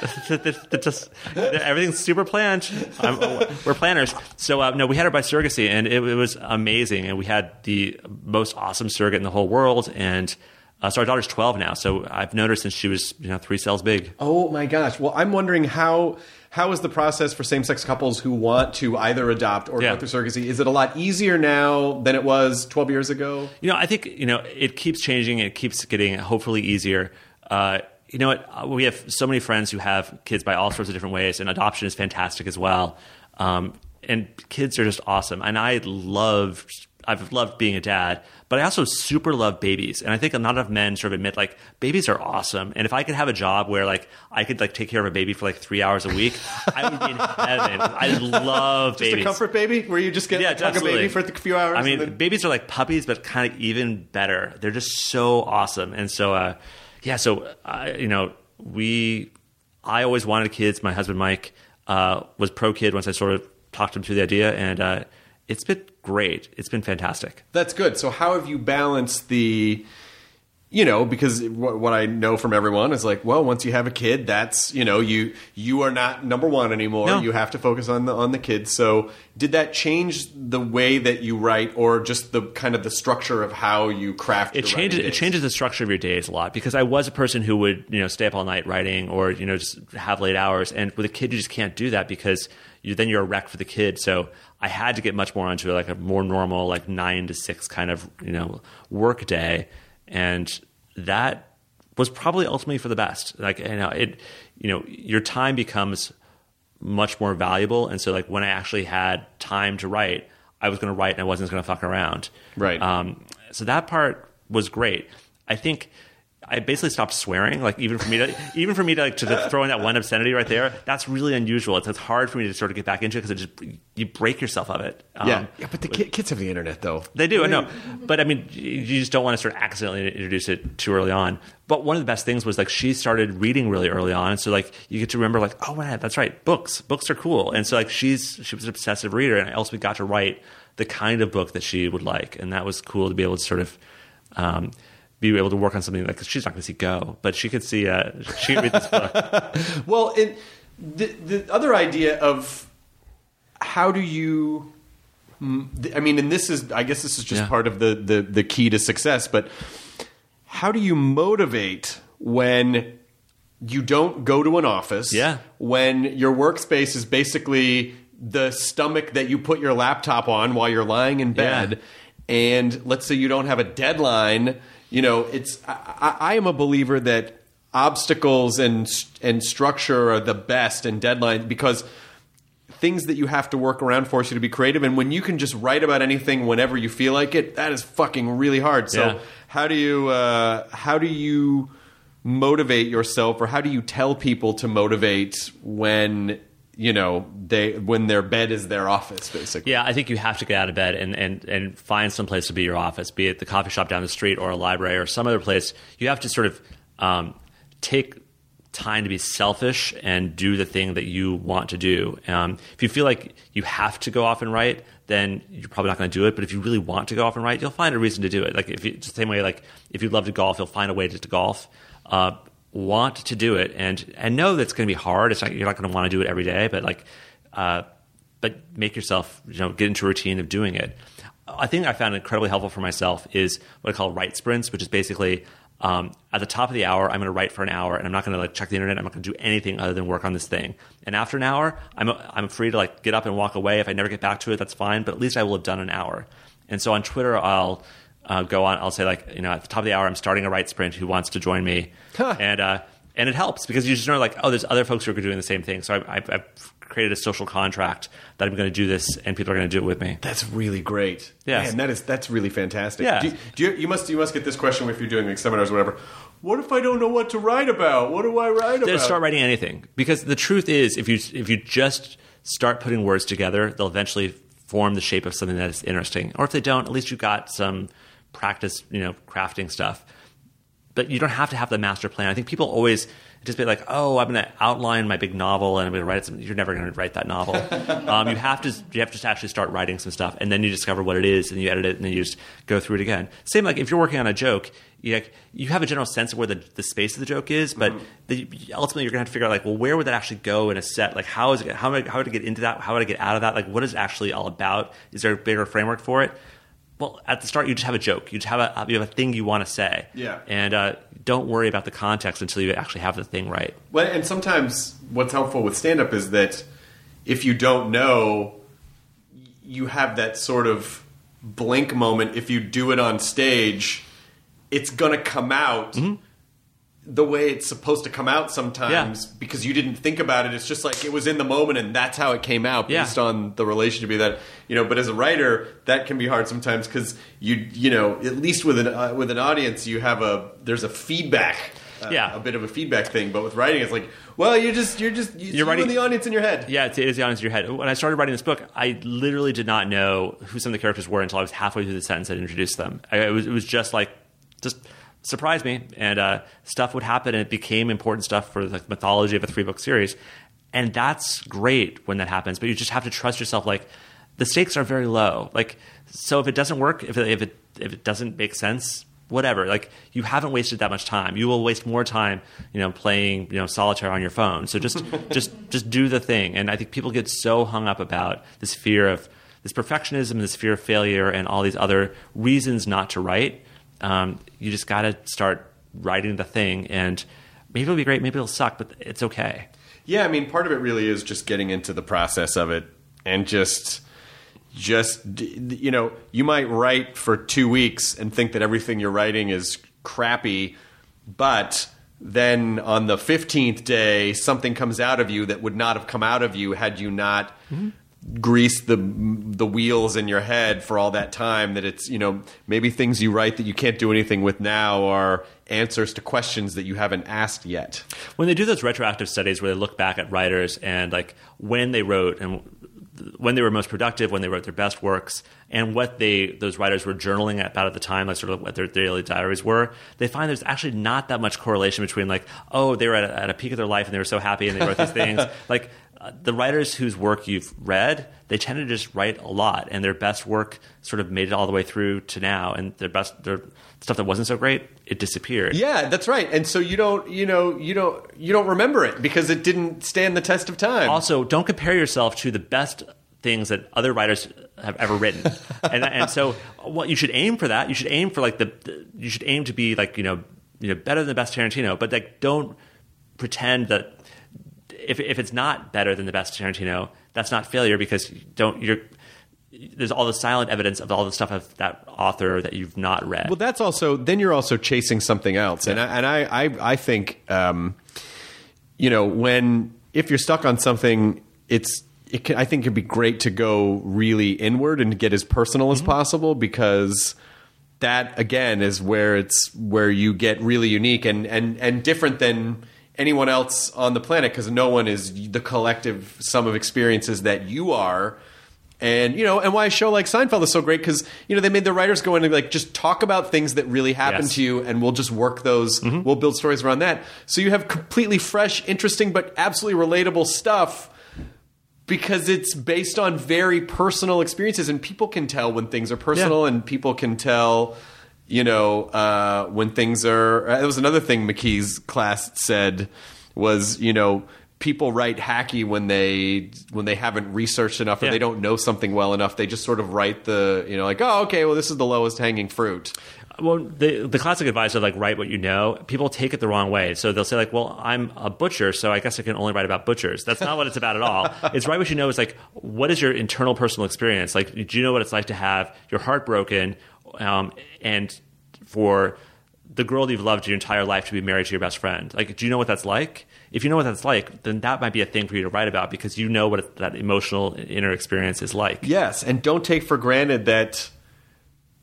just everything's super planned. I'm, we're planners. So uh, no, we had her by surrogacy, and it, it was amazing. And we had the most awesome surrogate in the whole world. And Uh, so our daughter's 12 now. So I've known her since she was you know three cells big. Oh my gosh. Well, I'm wondering how how is the process for same sex couples who want to either adopt or Yeah. go through surrogacy? Is it a lot easier now than it was 12 years ago? You know, I think you know it keeps changing. It keeps getting hopefully easier. Uh, you know what? Uh, We have so many friends who have kids by all sorts of different ways, and adoption is fantastic as well. Um, and kids are just awesome. And I love, I've loved being a dad, but I also super love babies. And I think not enough men sort of admit like babies are awesome. And if I could have a job where like I could like take care of a baby for like three hours a week, I would be in heaven. I love Just babies. a comfort baby where you just get Yeah, like, a baby for a few hours. I mean, then- babies are like puppies, but kind of even better. They're just so awesome. And so, uh, yeah, so, uh, you know, we, I always wanted kids. My husband, Mike, uh, was pro kid once I sort of talked him through the idea. And uh, it's been great. It's been fantastic. That's good. So how have you balanced the you know, because what, what I know from everyone is like, well, once you have a kid, that's you know, you you are not number one anymore. No. You have to focus on the on the kids. So, did that change the way that you write, or just the kind of the structure of how you craft? it changes it changes the structure of your days a lot because I was a person who would you know stay up all night writing or you know just have late hours and with a kid you just can't do that because you then you're a wreck for the kid so I had to get much more onto like a more normal like nine to six kind of you know work day and that was probably ultimately for the best like you know it you know your time becomes much more valuable and so like when I actually had time to write I was going to write and I wasn't going to fuck around Right. um, so that part was great. I think I basically stopped swearing. Like even for me to even for me to like to, to throw in that one obscenity right there, that's really unusual. It's, it's hard for me to sort of get back into it because it just you break yourself of it. Um, yeah, yeah, but the ki- kids have the internet though. they do, I know. But I mean, you you just don't want to sort of accidentally introduce it too early on. But one of the best things was like she started reading really early on. So like you get to remember like, oh man, that's right, books. Books are cool. And so like she's she was an obsessive reader and I also got to write the kind of book that she would like. And that was cool to be able to sort of um, be able to work on something like 'cause she's not going to see Go, but she could see uh, she could read this book. Well, it, the the other idea of how do you I mean, and this is I guess this is just Yeah. part of the, the the key to success, but how do you motivate when you don't go to an office? Yeah. When your workspace is basically the stomach that you put your laptop on while you're lying in bed, and let's say you don't have a deadline. You know, it's I, I, am a believer that obstacles and and structure are the best and deadlines because things that you have to work around force you to be creative and when you can just write about anything whenever you feel like it that is fucking really hard so Yeah. how do you uh, how do you motivate yourself or how do you tell people to motivate when you know they when their bed is their office basically Yeah, I think you have to get out of bed and, and, and find some place to be your office, be it the coffee shop down the street or a library or some other place. You have to sort of um, take time to be selfish and do the thing that you want to do. Um, if you feel like you have to go off and write, then you're probably not going to do it. But if you really want to go off and write, you'll find a reason to do it. Like if you, the same way, like if you love to golf, you'll find a way to, to golf. Uh, want to do it and and know that's going to be hard. It's not you're not going to want to do it every day, but like. Uh, but make yourself, you know, get into a routine of doing it. I think I found incredibly helpful for myself is what I call write sprints, which is basically um, at the top of the hour, I'm going to write for an hour, and I'm not going to like check the internet. I'm not going to do anything other than work on this thing. And after an hour, I'm I'm free to like get up and walk away. If I never get back to it, that's fine. But at least I will have done an hour. And so on Twitter, I'll uh, go on. I'll say like, you know, at the top of the hour, I'm starting a write sprint. Who wants to join me? And uh, and it helps because you just know like, oh, there's other folks who are doing the same thing. So I, I've, I've created a social contract that I'm going to do this, and people are going to do it with me. That's really great. Yeah, and that is that's really fantastic. Yeah. Do you, do you, you must you must get this question if you're doing like seminars or whatever. What if I don't know what to write about? What do I write Then about? start writing anything because the truth is, if you if you just start putting words together, they'll eventually form the shape of something that is interesting. Or if they don't, at least you got some practice, you know, crafting stuff. But you don't have to have the master plan. I think people always just be like, "Oh, I'm going to outline my big novel and I'm going to write it." Some, you're never going to write that novel. um, you have to you have to just actually start writing some stuff, and then you discover what it is, and you edit it, and then you just go through it again. Same like if you're working on a joke, you, like, you have a general sense of where the, the space of the joke is, but the, ultimately you're going to have to figure out like, well, where would that actually go in a set? Like, how is it? How would I, how would I get into that? How would I get out of that? Like, what is it actually all about? Is there a bigger framework for it? Well, at the start, you just have a joke. You just have a you have a thing you want to say. Yeah. And uh, don't worry about the context until you actually have the thing right. Well, and sometimes what's helpful with stand up is that if you don't know, you have that sort of blink moment. If you do it on stage, it's going to come out the way it's supposed to come out sometimes Yeah. because you didn't think about it. It's just like it was in the moment and that's how it came out Yeah. based on the relationship that, you know, but as a writer, that can be hard sometimes because you, you know, at least with an, uh, with an audience, you have a, there's a feedback. Uh, Yeah. a bit of a feedback thing, but with writing, it's like, well, you're just, you're just, you're, writing- the audience in your head. Yeah, it's, the audience in your head. When I started writing this book, I literally did not know who some of the characters were until I was halfway through the sentence I'd introduced them. I, it, was, it was just like, just surprised me, and uh, stuff would happen, and it became important stuff for the mythology of a three book series. And that's great when that happens, but you just have to trust yourself. Like, the stakes are very low. Like, so if it doesn't work, if it, if it, if it doesn't make sense, whatever. Like you haven't wasted that much time. You will waste more time, you know, playing, you know, solitaire on your phone. So just just just do the thing. And I think people get so hung up about this fear of this perfectionism, this fear of failure, and all these other reasons not to write. Um, you just got to start writing the thing, and maybe it'll be great, maybe it'll suck, but it's okay. Yeah, I mean, part of it really is just getting into the process of it and just, just you know, you might write for two weeks and think that everything you're writing is crappy, but then on the fifteenth day, something comes out of you that would not have come out of you had you not. Greased the the wheels in your head for all that time that it's you know maybe things you write that you can't do anything with now are answers to questions that you haven't asked yet when they do those retroactive studies where they look back at writers and like when they wrote and when they were most productive, when they wrote their best works, and what they those writers were journaling about at the time, like sort of what their daily diaries were, they find there's actually not that much correlation between like, oh, they were at a, at a peak of their life and they were so happy and they wrote these things. Like the writers whose work you've read, they tend to just write a lot, and their best work sort of made it all the way through to now, and their best their stuff that wasn't so great, it disappeared. Yeah, that's right. And so you don't, you know, you don't, you don't remember it because it didn't stand the test of time. Also, don't compare yourself to the best things that other writers have ever written. and, and so, what you should aim for that. You should aim for like the, the- you should aim to be like you know, you know, better than the best Tarantino. But like, don't pretend that if if it's not better than the best Tarantino, that's not failure because you don't you're. There's all the silent evidence of all the stuff of that author that you've not read. Well, that's also then you're also chasing something else, and I, and I I, I think um, you know when if you're stuck on something, it's it can, I think it'd be great to go really inward and get as personal as possible because that again is where it's where you get really unique and and and different than anyone else on the planet because no one is the collective sum of experiences that you are. And you know and why a show like seinfeld is so great because you know they made the writers go in and like just talk about things that really happened Yes. to you and we'll just work those mm-hmm. we'll build stories around that. So you have completely fresh interesting but absolutely relatable stuff because it's based on very personal experiences and people can tell when things are personal and people can tell you know uh, when things are uh, that was another thing mckee's class said was you know people write hacky when they when they haven't researched enough or Yeah. they don't know something well enough they just sort of write the you know like oh okay well this is the lowest hanging fruit Well, the the classic advice of like write what you know, people take it the wrong way. So they'll say like, "Well, I'm a butcher, so I guess I can only write about butchers." That's not what it's about at all. It's write what you know. It's like, what is your internal personal experience? Like, do you know what it's like to have your heart broken, um, and for the girl that you've loved your entire life to be married to your best friend? Like, do you know what that's like? If you know what that's like, then that might be a thing for you to write about because you know what that emotional inner experience is like. Yes, and don't take for granted that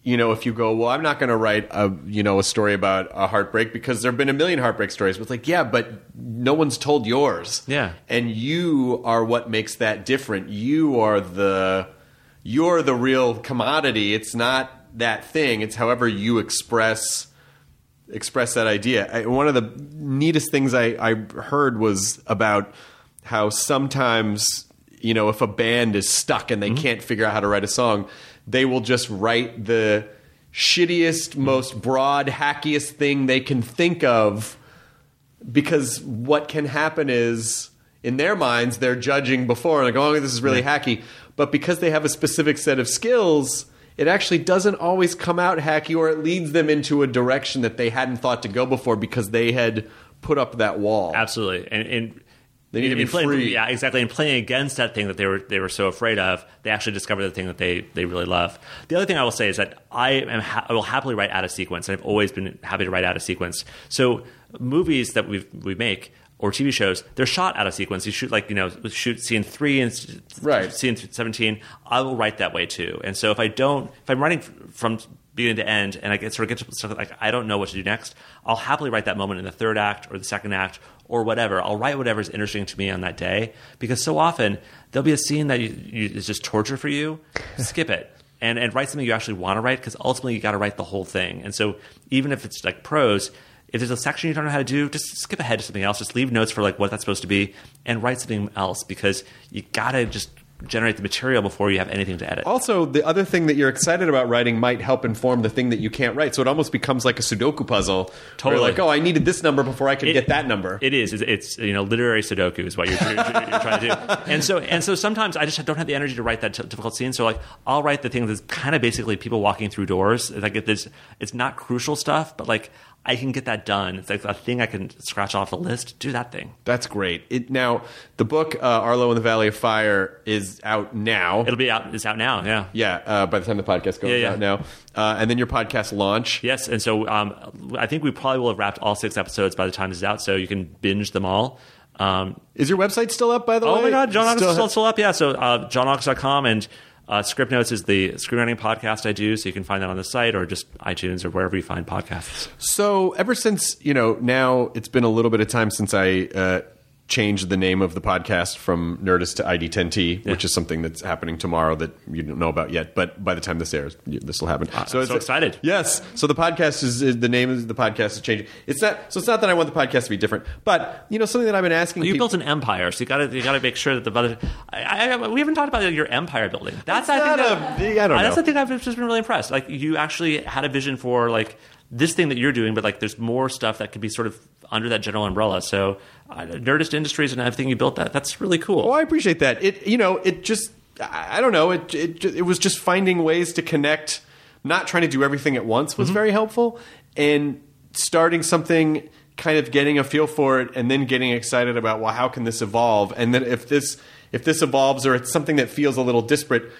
you know if you go, well, I'm not going to write a you know a story about a heartbreak because there've been a million heartbreak stories. But it's like, yeah, but no one's told yours. Yeah. and you are what makes that different. You are the you're the real commodity. It's not that thing. It's however you express express that idea. I, one of the neatest things I, I heard was about how sometimes, you know, if a band is stuck and they mm-hmm. can't figure out how to write a song, they will just write the shittiest, mm-hmm. most broad, hackiest thing they can think of because what can happen is in their minds they're judging before and like oh this is really hacky but because they have a specific set of skills it actually doesn't always come out hacky, or it leads them into a direction that they hadn't thought to go before because they had put up that wall. Absolutely, and, and They need to be playing, free. Yeah, exactly. And playing against that thing that they were they were so afraid of, they actually discover the thing that they they really love. The other thing I will say is that I am ha- I will happily write out of sequence, and I've always been happy to write out of sequence. So movies that we we make. Or TV shows, they're shot out of sequence. You shoot like you know, shoot scene three and Right. scene seventeen. I will write that way too. And so if I don't, if I'm writing from beginning to end, and I get sort of get to stuff like I don't know what to do next, I'll happily write that moment in the third act or the second act or whatever. I'll write whatever's interesting to me on that day because so often there'll be a scene that you, you, is just torture for you. Skip it. And, and write something you actually want to write because ultimately you got to write the whole thing. And so even if it's like prose, if there's a section you don't know how to do, just skip ahead to something else. Just leave notes for like what that's supposed to be and write something else because you got to just generate the material before you have anything to edit. Also, the other thing that you're excited about writing might help inform the thing that you can't write. So it almost becomes like a Sudoku puzzle. Totally. like, oh, I needed this number before I could It- get that number. It is. It's, it's you know literary Sudoku is what you're, you're, you're trying to do. And so and so sometimes I just don't have the energy to write that t- difficult scene. So like I'll write the thing that's kind of basically people walking through doors. Like it, there's, it's not crucial stuff, but like I can get that done. It's like a thing I can scratch off the list. Do that thing. That's great. It, now, the book uh, Arlo in the Valley of Fire is out now. It'll be out. It's out now. Yeah. yeah, uh, by the time the podcast goes Yeah, yeah. out now, uh, and then your podcast launch. Yes, and so um, I think we probably will have wrapped all six episodes by the time this is out, so you can binge them all. Um, Is your website still up? By the way, Oh my God, John August Still is still, up. Yeah, so uh, johnaugust.com and uh, Script Notes is the screenwriting podcast I do, so you can find that on the site or just iTunes or wherever you find podcasts. So ever since you know, now it's been a little bit of time since I uh, changed the name of the podcast from Nerdist to ID10T, which is something that's happening tomorrow that you don't know about yet. But by the time this airs, this will happen. Ah, I'm so excited. Yes. So the podcast is, is the name of the podcast is changing. It's not. So it's not that I want the podcast to be different, but you know something that I've been asking. You people, built an empire, so you got to you got to make sure that the budget. I, I, we haven't talked about your empire building. That's I think a- that- I don't know. That's the thing I've just been really impressed. Like you actually had a vision for like this thing that you're doing, but like there's more stuff that could be sort of under that general umbrella. So uh, Nerdist Industries and everything you built that that's really cool. Well, I appreciate that. It you know it just I don't know it it it was just finding ways to connect, not trying to do everything at once Mm-hmm. was very helpful, and starting something, kind of getting a feel for it, and then getting excited about well how can this evolve, and then if this if this evolves or it's something that feels a little disparate.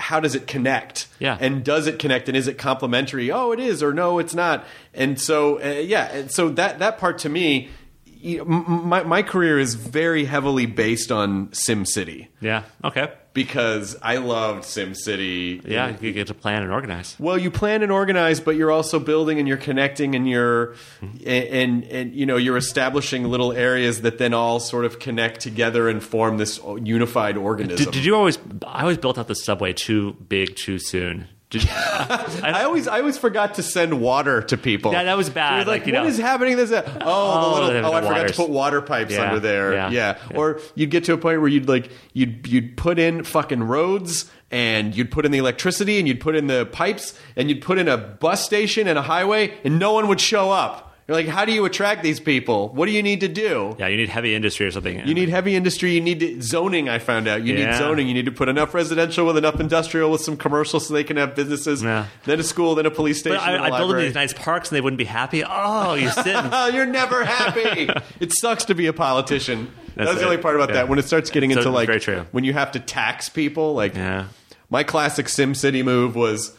How does it connect? Yeah. And does it connect? And is it complementary? Oh, it is, or no, it's not. And so, uh, yeah. And so that that part to me, you know, my my career is very heavily based on SimCity Yeah. Okay. Because I loved SimCity. Yeah, you get to plan and organize. Well, you plan and organize, but you're also building and you're connecting and you're mm-hmm. and, and and you know you're establishing little areas that then all sort of connect together and form this unified organism. Did, did you always? I always built out the subway too big too soon. Did you, I always, I always forgot to send water to people. Yeah, that was bad. Like, Like, you what know- is happening? This, oh, oh, the Oh, little, the- oh, I forgot to put water pipes Yeah, under there. yeah, Yeah. yeah. or you'd get to a point where you'd like, you'd you'd put in fucking roads, and you'd put in the electricity, and you'd put in the pipes, and you'd put in a bus station and a highway, and no one would show up. You're like, how do you attract these people? What do you need to do? yeah, you need heavy industry or something. You need heavy industry. You need to, zoning. I found out you need zoning. You need to put enough residential with enough industrial with some commercial so they can have businesses. Yeah. Then a school. Then a police station. But I, I build them these nice parks and they wouldn't be happy. Oh, you sit. Oh, you're never happy. it sucks to be a politician. That's, That's the only part about Yeah. that. When it starts getting So into like when you have to tax people, like yeah. my classic Sim City move was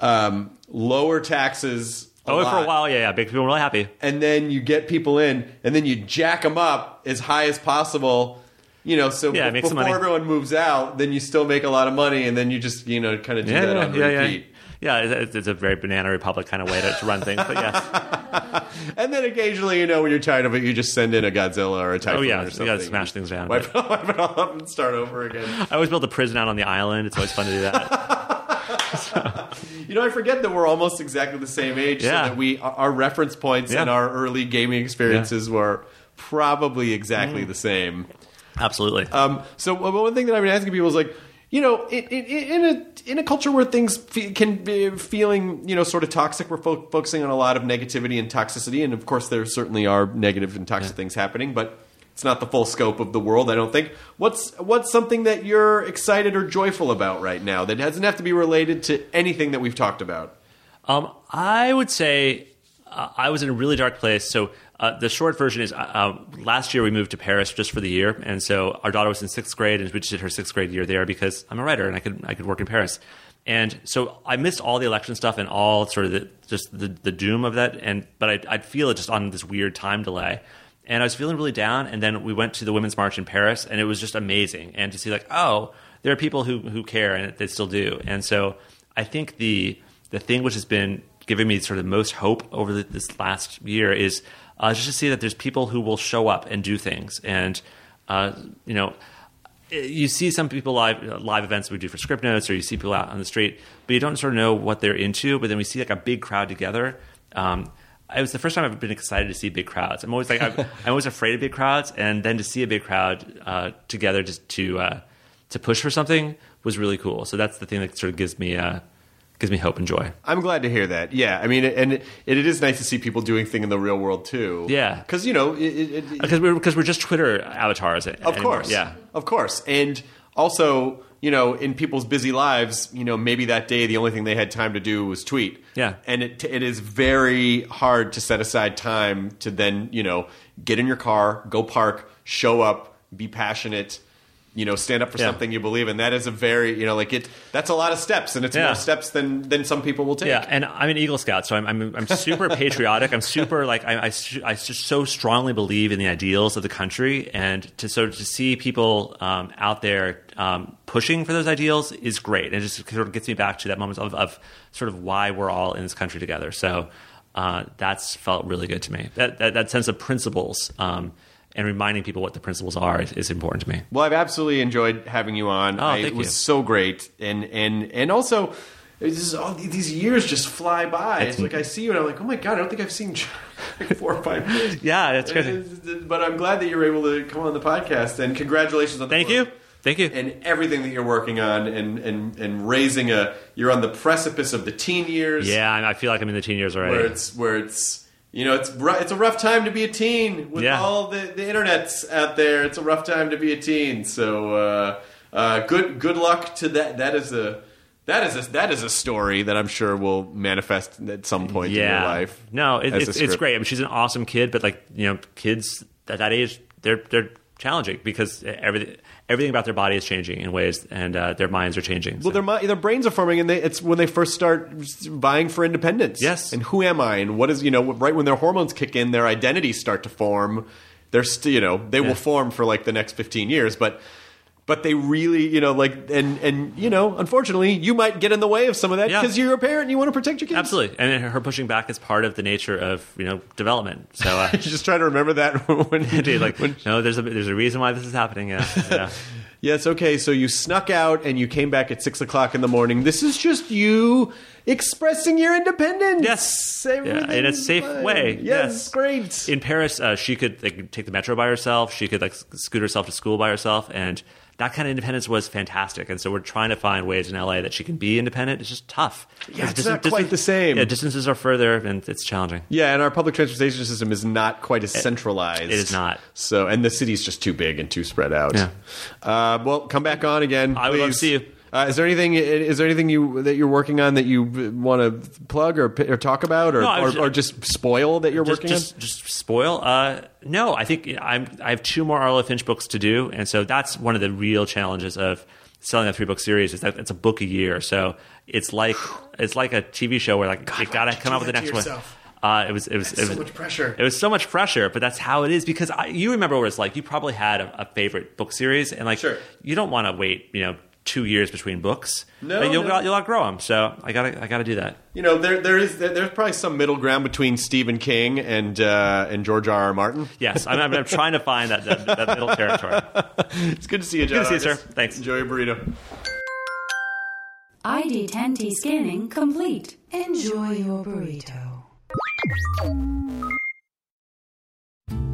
um, lower taxes. Oh, for a while, yeah, yeah. Big people really happy. and then you get people in, and then you jack them up as high as possible. You know, so Yeah, make before everyone moves out, then you still make a lot of money, and then you just you know kind of do Yeah, that yeah, on yeah, yeah. repeat. Yeah, it's, it's a very banana republic kind of way to, to run things. But yes, And then occasionally, you know, when you're tired of it, you just send in a Godzilla or a Typhoon Oh, yeah, or you something. gotta smash things down, Wipe, wipe it all up and start over again. I always build a prison out on the island. It's always fun to do that. You know, I forget that we're almost exactly the same age, Yeah. so that we our reference points Yeah. and our early gaming experiences were probably exactly Mm. the same. Absolutely. Um, so one thing that I've been asking people is like, you know, in, in, in a in a culture where things fe- can be feeling, you know, sort of toxic, we're fo- focusing on a lot of negativity and toxicity, and of course, there certainly are negative and toxic things happening. But it's not the full scope of the world. I don't think. What's what's something that you're excited or joyful about right now that doesn't have to be related to anything that we've talked about? Um, I would say uh, I was in a really dark place. So uh, the short version is uh, uh, last year we moved to Paris just for the year, and so our daughter was in sixth grade, and we just did her sixth grade year there because I'm a writer and I could I could work in Paris. And so I missed all the election stuff and all sort of the, just the, the doom of that. And but I'd, I'd feel it just on this weird time delay. And I was feeling really down. And then we went to the Women's March in Paris, and it was just amazing. And to see like, oh, there are people who who care, and they still do. And so I think the the thing which has been giving me sort of most hope over the, this last year is uh, just to see that there's people who will show up and do things. And uh, you know you see some people live live events we do for script notes, or you see people out on the street, but you don't sort of know what they're into. But then we see like a big crowd together. Um, it was the first time I've been excited to see big crowds. I'm always like I'm, I'm always afraid of big crowds, and then to see a big crowd uh, together just to uh, to push for something was really cool. So that's the thing that sort of gives me uh, gives me hope and joy. I'm glad to hear that. Yeah, I mean, and it, it is nice to see people doing thing in the real world too. Yeah. because you know, Because we're because we're just Twitter avatars. of course, yeah. of course, and also, you know, in people's busy lives, you know, maybe that day the only thing they had time to do was tweet. Yeah. and it it is very hard to set aside time to then you know get in your car, go park, show up, be passionate. You know, stand up for Yeah. something you believe in. That is a very, you know, like it. That's a lot of steps, and it's Yeah. more steps than than some people will take. Yeah, and I'm an Eagle Scout, so I'm I'm, I'm super patriotic. I'm super like I I just so strongly believe in the ideals of the country, and to sort of to see people um, out there um, pushing for those ideals is great, and it just sort of gets me back to that moment of, of sort of why we're all in this country together. So uh, that's felt really good to me. That that, that sense of principles. Um, and reminding people what the principles are is, is important to me. Well, I've absolutely enjoyed having you on. Oh, I, it was you. so great, and and and also. It's just, all these years just fly by. It's like I see you and I'm like, oh my god, I don't think I've seen like four or five years. Yeah, that's crazy. But I'm glad that you're able to come on the podcast, and congratulations on the Thank book you, thank you. and everything that you're working on, and and and raising a. You're on the precipice of the teen years. yeah, I I feel like I'm in the teen years already. where it's where it's you know it's it's a rough time to be a teen with Yeah. all the the internets out there. It's a rough time to be a teen. So uh, uh, good good luck to that. That is a that is a that is a story that I'm sure will manifest at some point in your life. No, it, it's, it's great. I mean, she's an awesome kid, but like you know, kids at that age, they're they're challenging because everything everything about their body is changing in ways, and uh, their minds are changing. Well, their their brains are forming, and they, it's when they first start vying for independence. Yes. and who am I? And what is you know right when their hormones kick in, their identities start to form. They're st- you know they Yeah. will form for like the next fifteen years, but but they really you know like and and you know unfortunately you might get in the way of some of that Yeah. because you're a parent and you want to protect your kids. Absolutely, and her pushing back is part of the nature of you know development. So, uh, just try to remember that when dude, like no, there's a there's a reason why this is happening. Yeah, yeah. Yes, okay. So you snuck out and you came back at six o'clock in the morning. This is just you expressing your independence. Yes. Yeah, in a safe fine. way. Yes, Yes. great. in Paris, uh, she could like, take the metro by herself. She could like scoot herself to school by herself, and that kind of independence was fantastic. And so we're trying to find ways in LA that she can be independent. It's just tough. Yeah, it's not quite the same. Yeah, distances are further, and it's challenging. yeah, and our public transportation system is not quite as centralized. it is not. So, and the city's just too big and too spread out. Yeah. Uh, well, come back on again. I would love to see you. Uh, is there anything? Is there anything you that you're working on that you want to plug or, or talk about, or, No, I or, or just spoil that you're Just, working just, just spoil. Uh, no, I think I'm. I have two more Arlo Finch books to do, and so that's one of the real challenges of selling a three book series. Is that it's a book a year, so it's like it's like a TV show where like you got to come up with the next one. yourself? Uh, it was it was That's it so much pressure. It was so much pressure, but that's how it is because I, you remember what it's like. You probably had a, a favorite book series, and like Sure. you don't want to wait, you know, two years between books. No, But you'll no. you'll outgrow them. So I gotta I gotta do that. You know, there there is there, there's probably some middle ground between Stephen King and uh, and George R. R. Martin. Yes, I'm, I'm, I'm trying to find that, that, that middle territory. It's good to see you, John. Good to see you, sir. Thanks. Enjoy your burrito. ID10T scanning complete. Enjoy your burrito.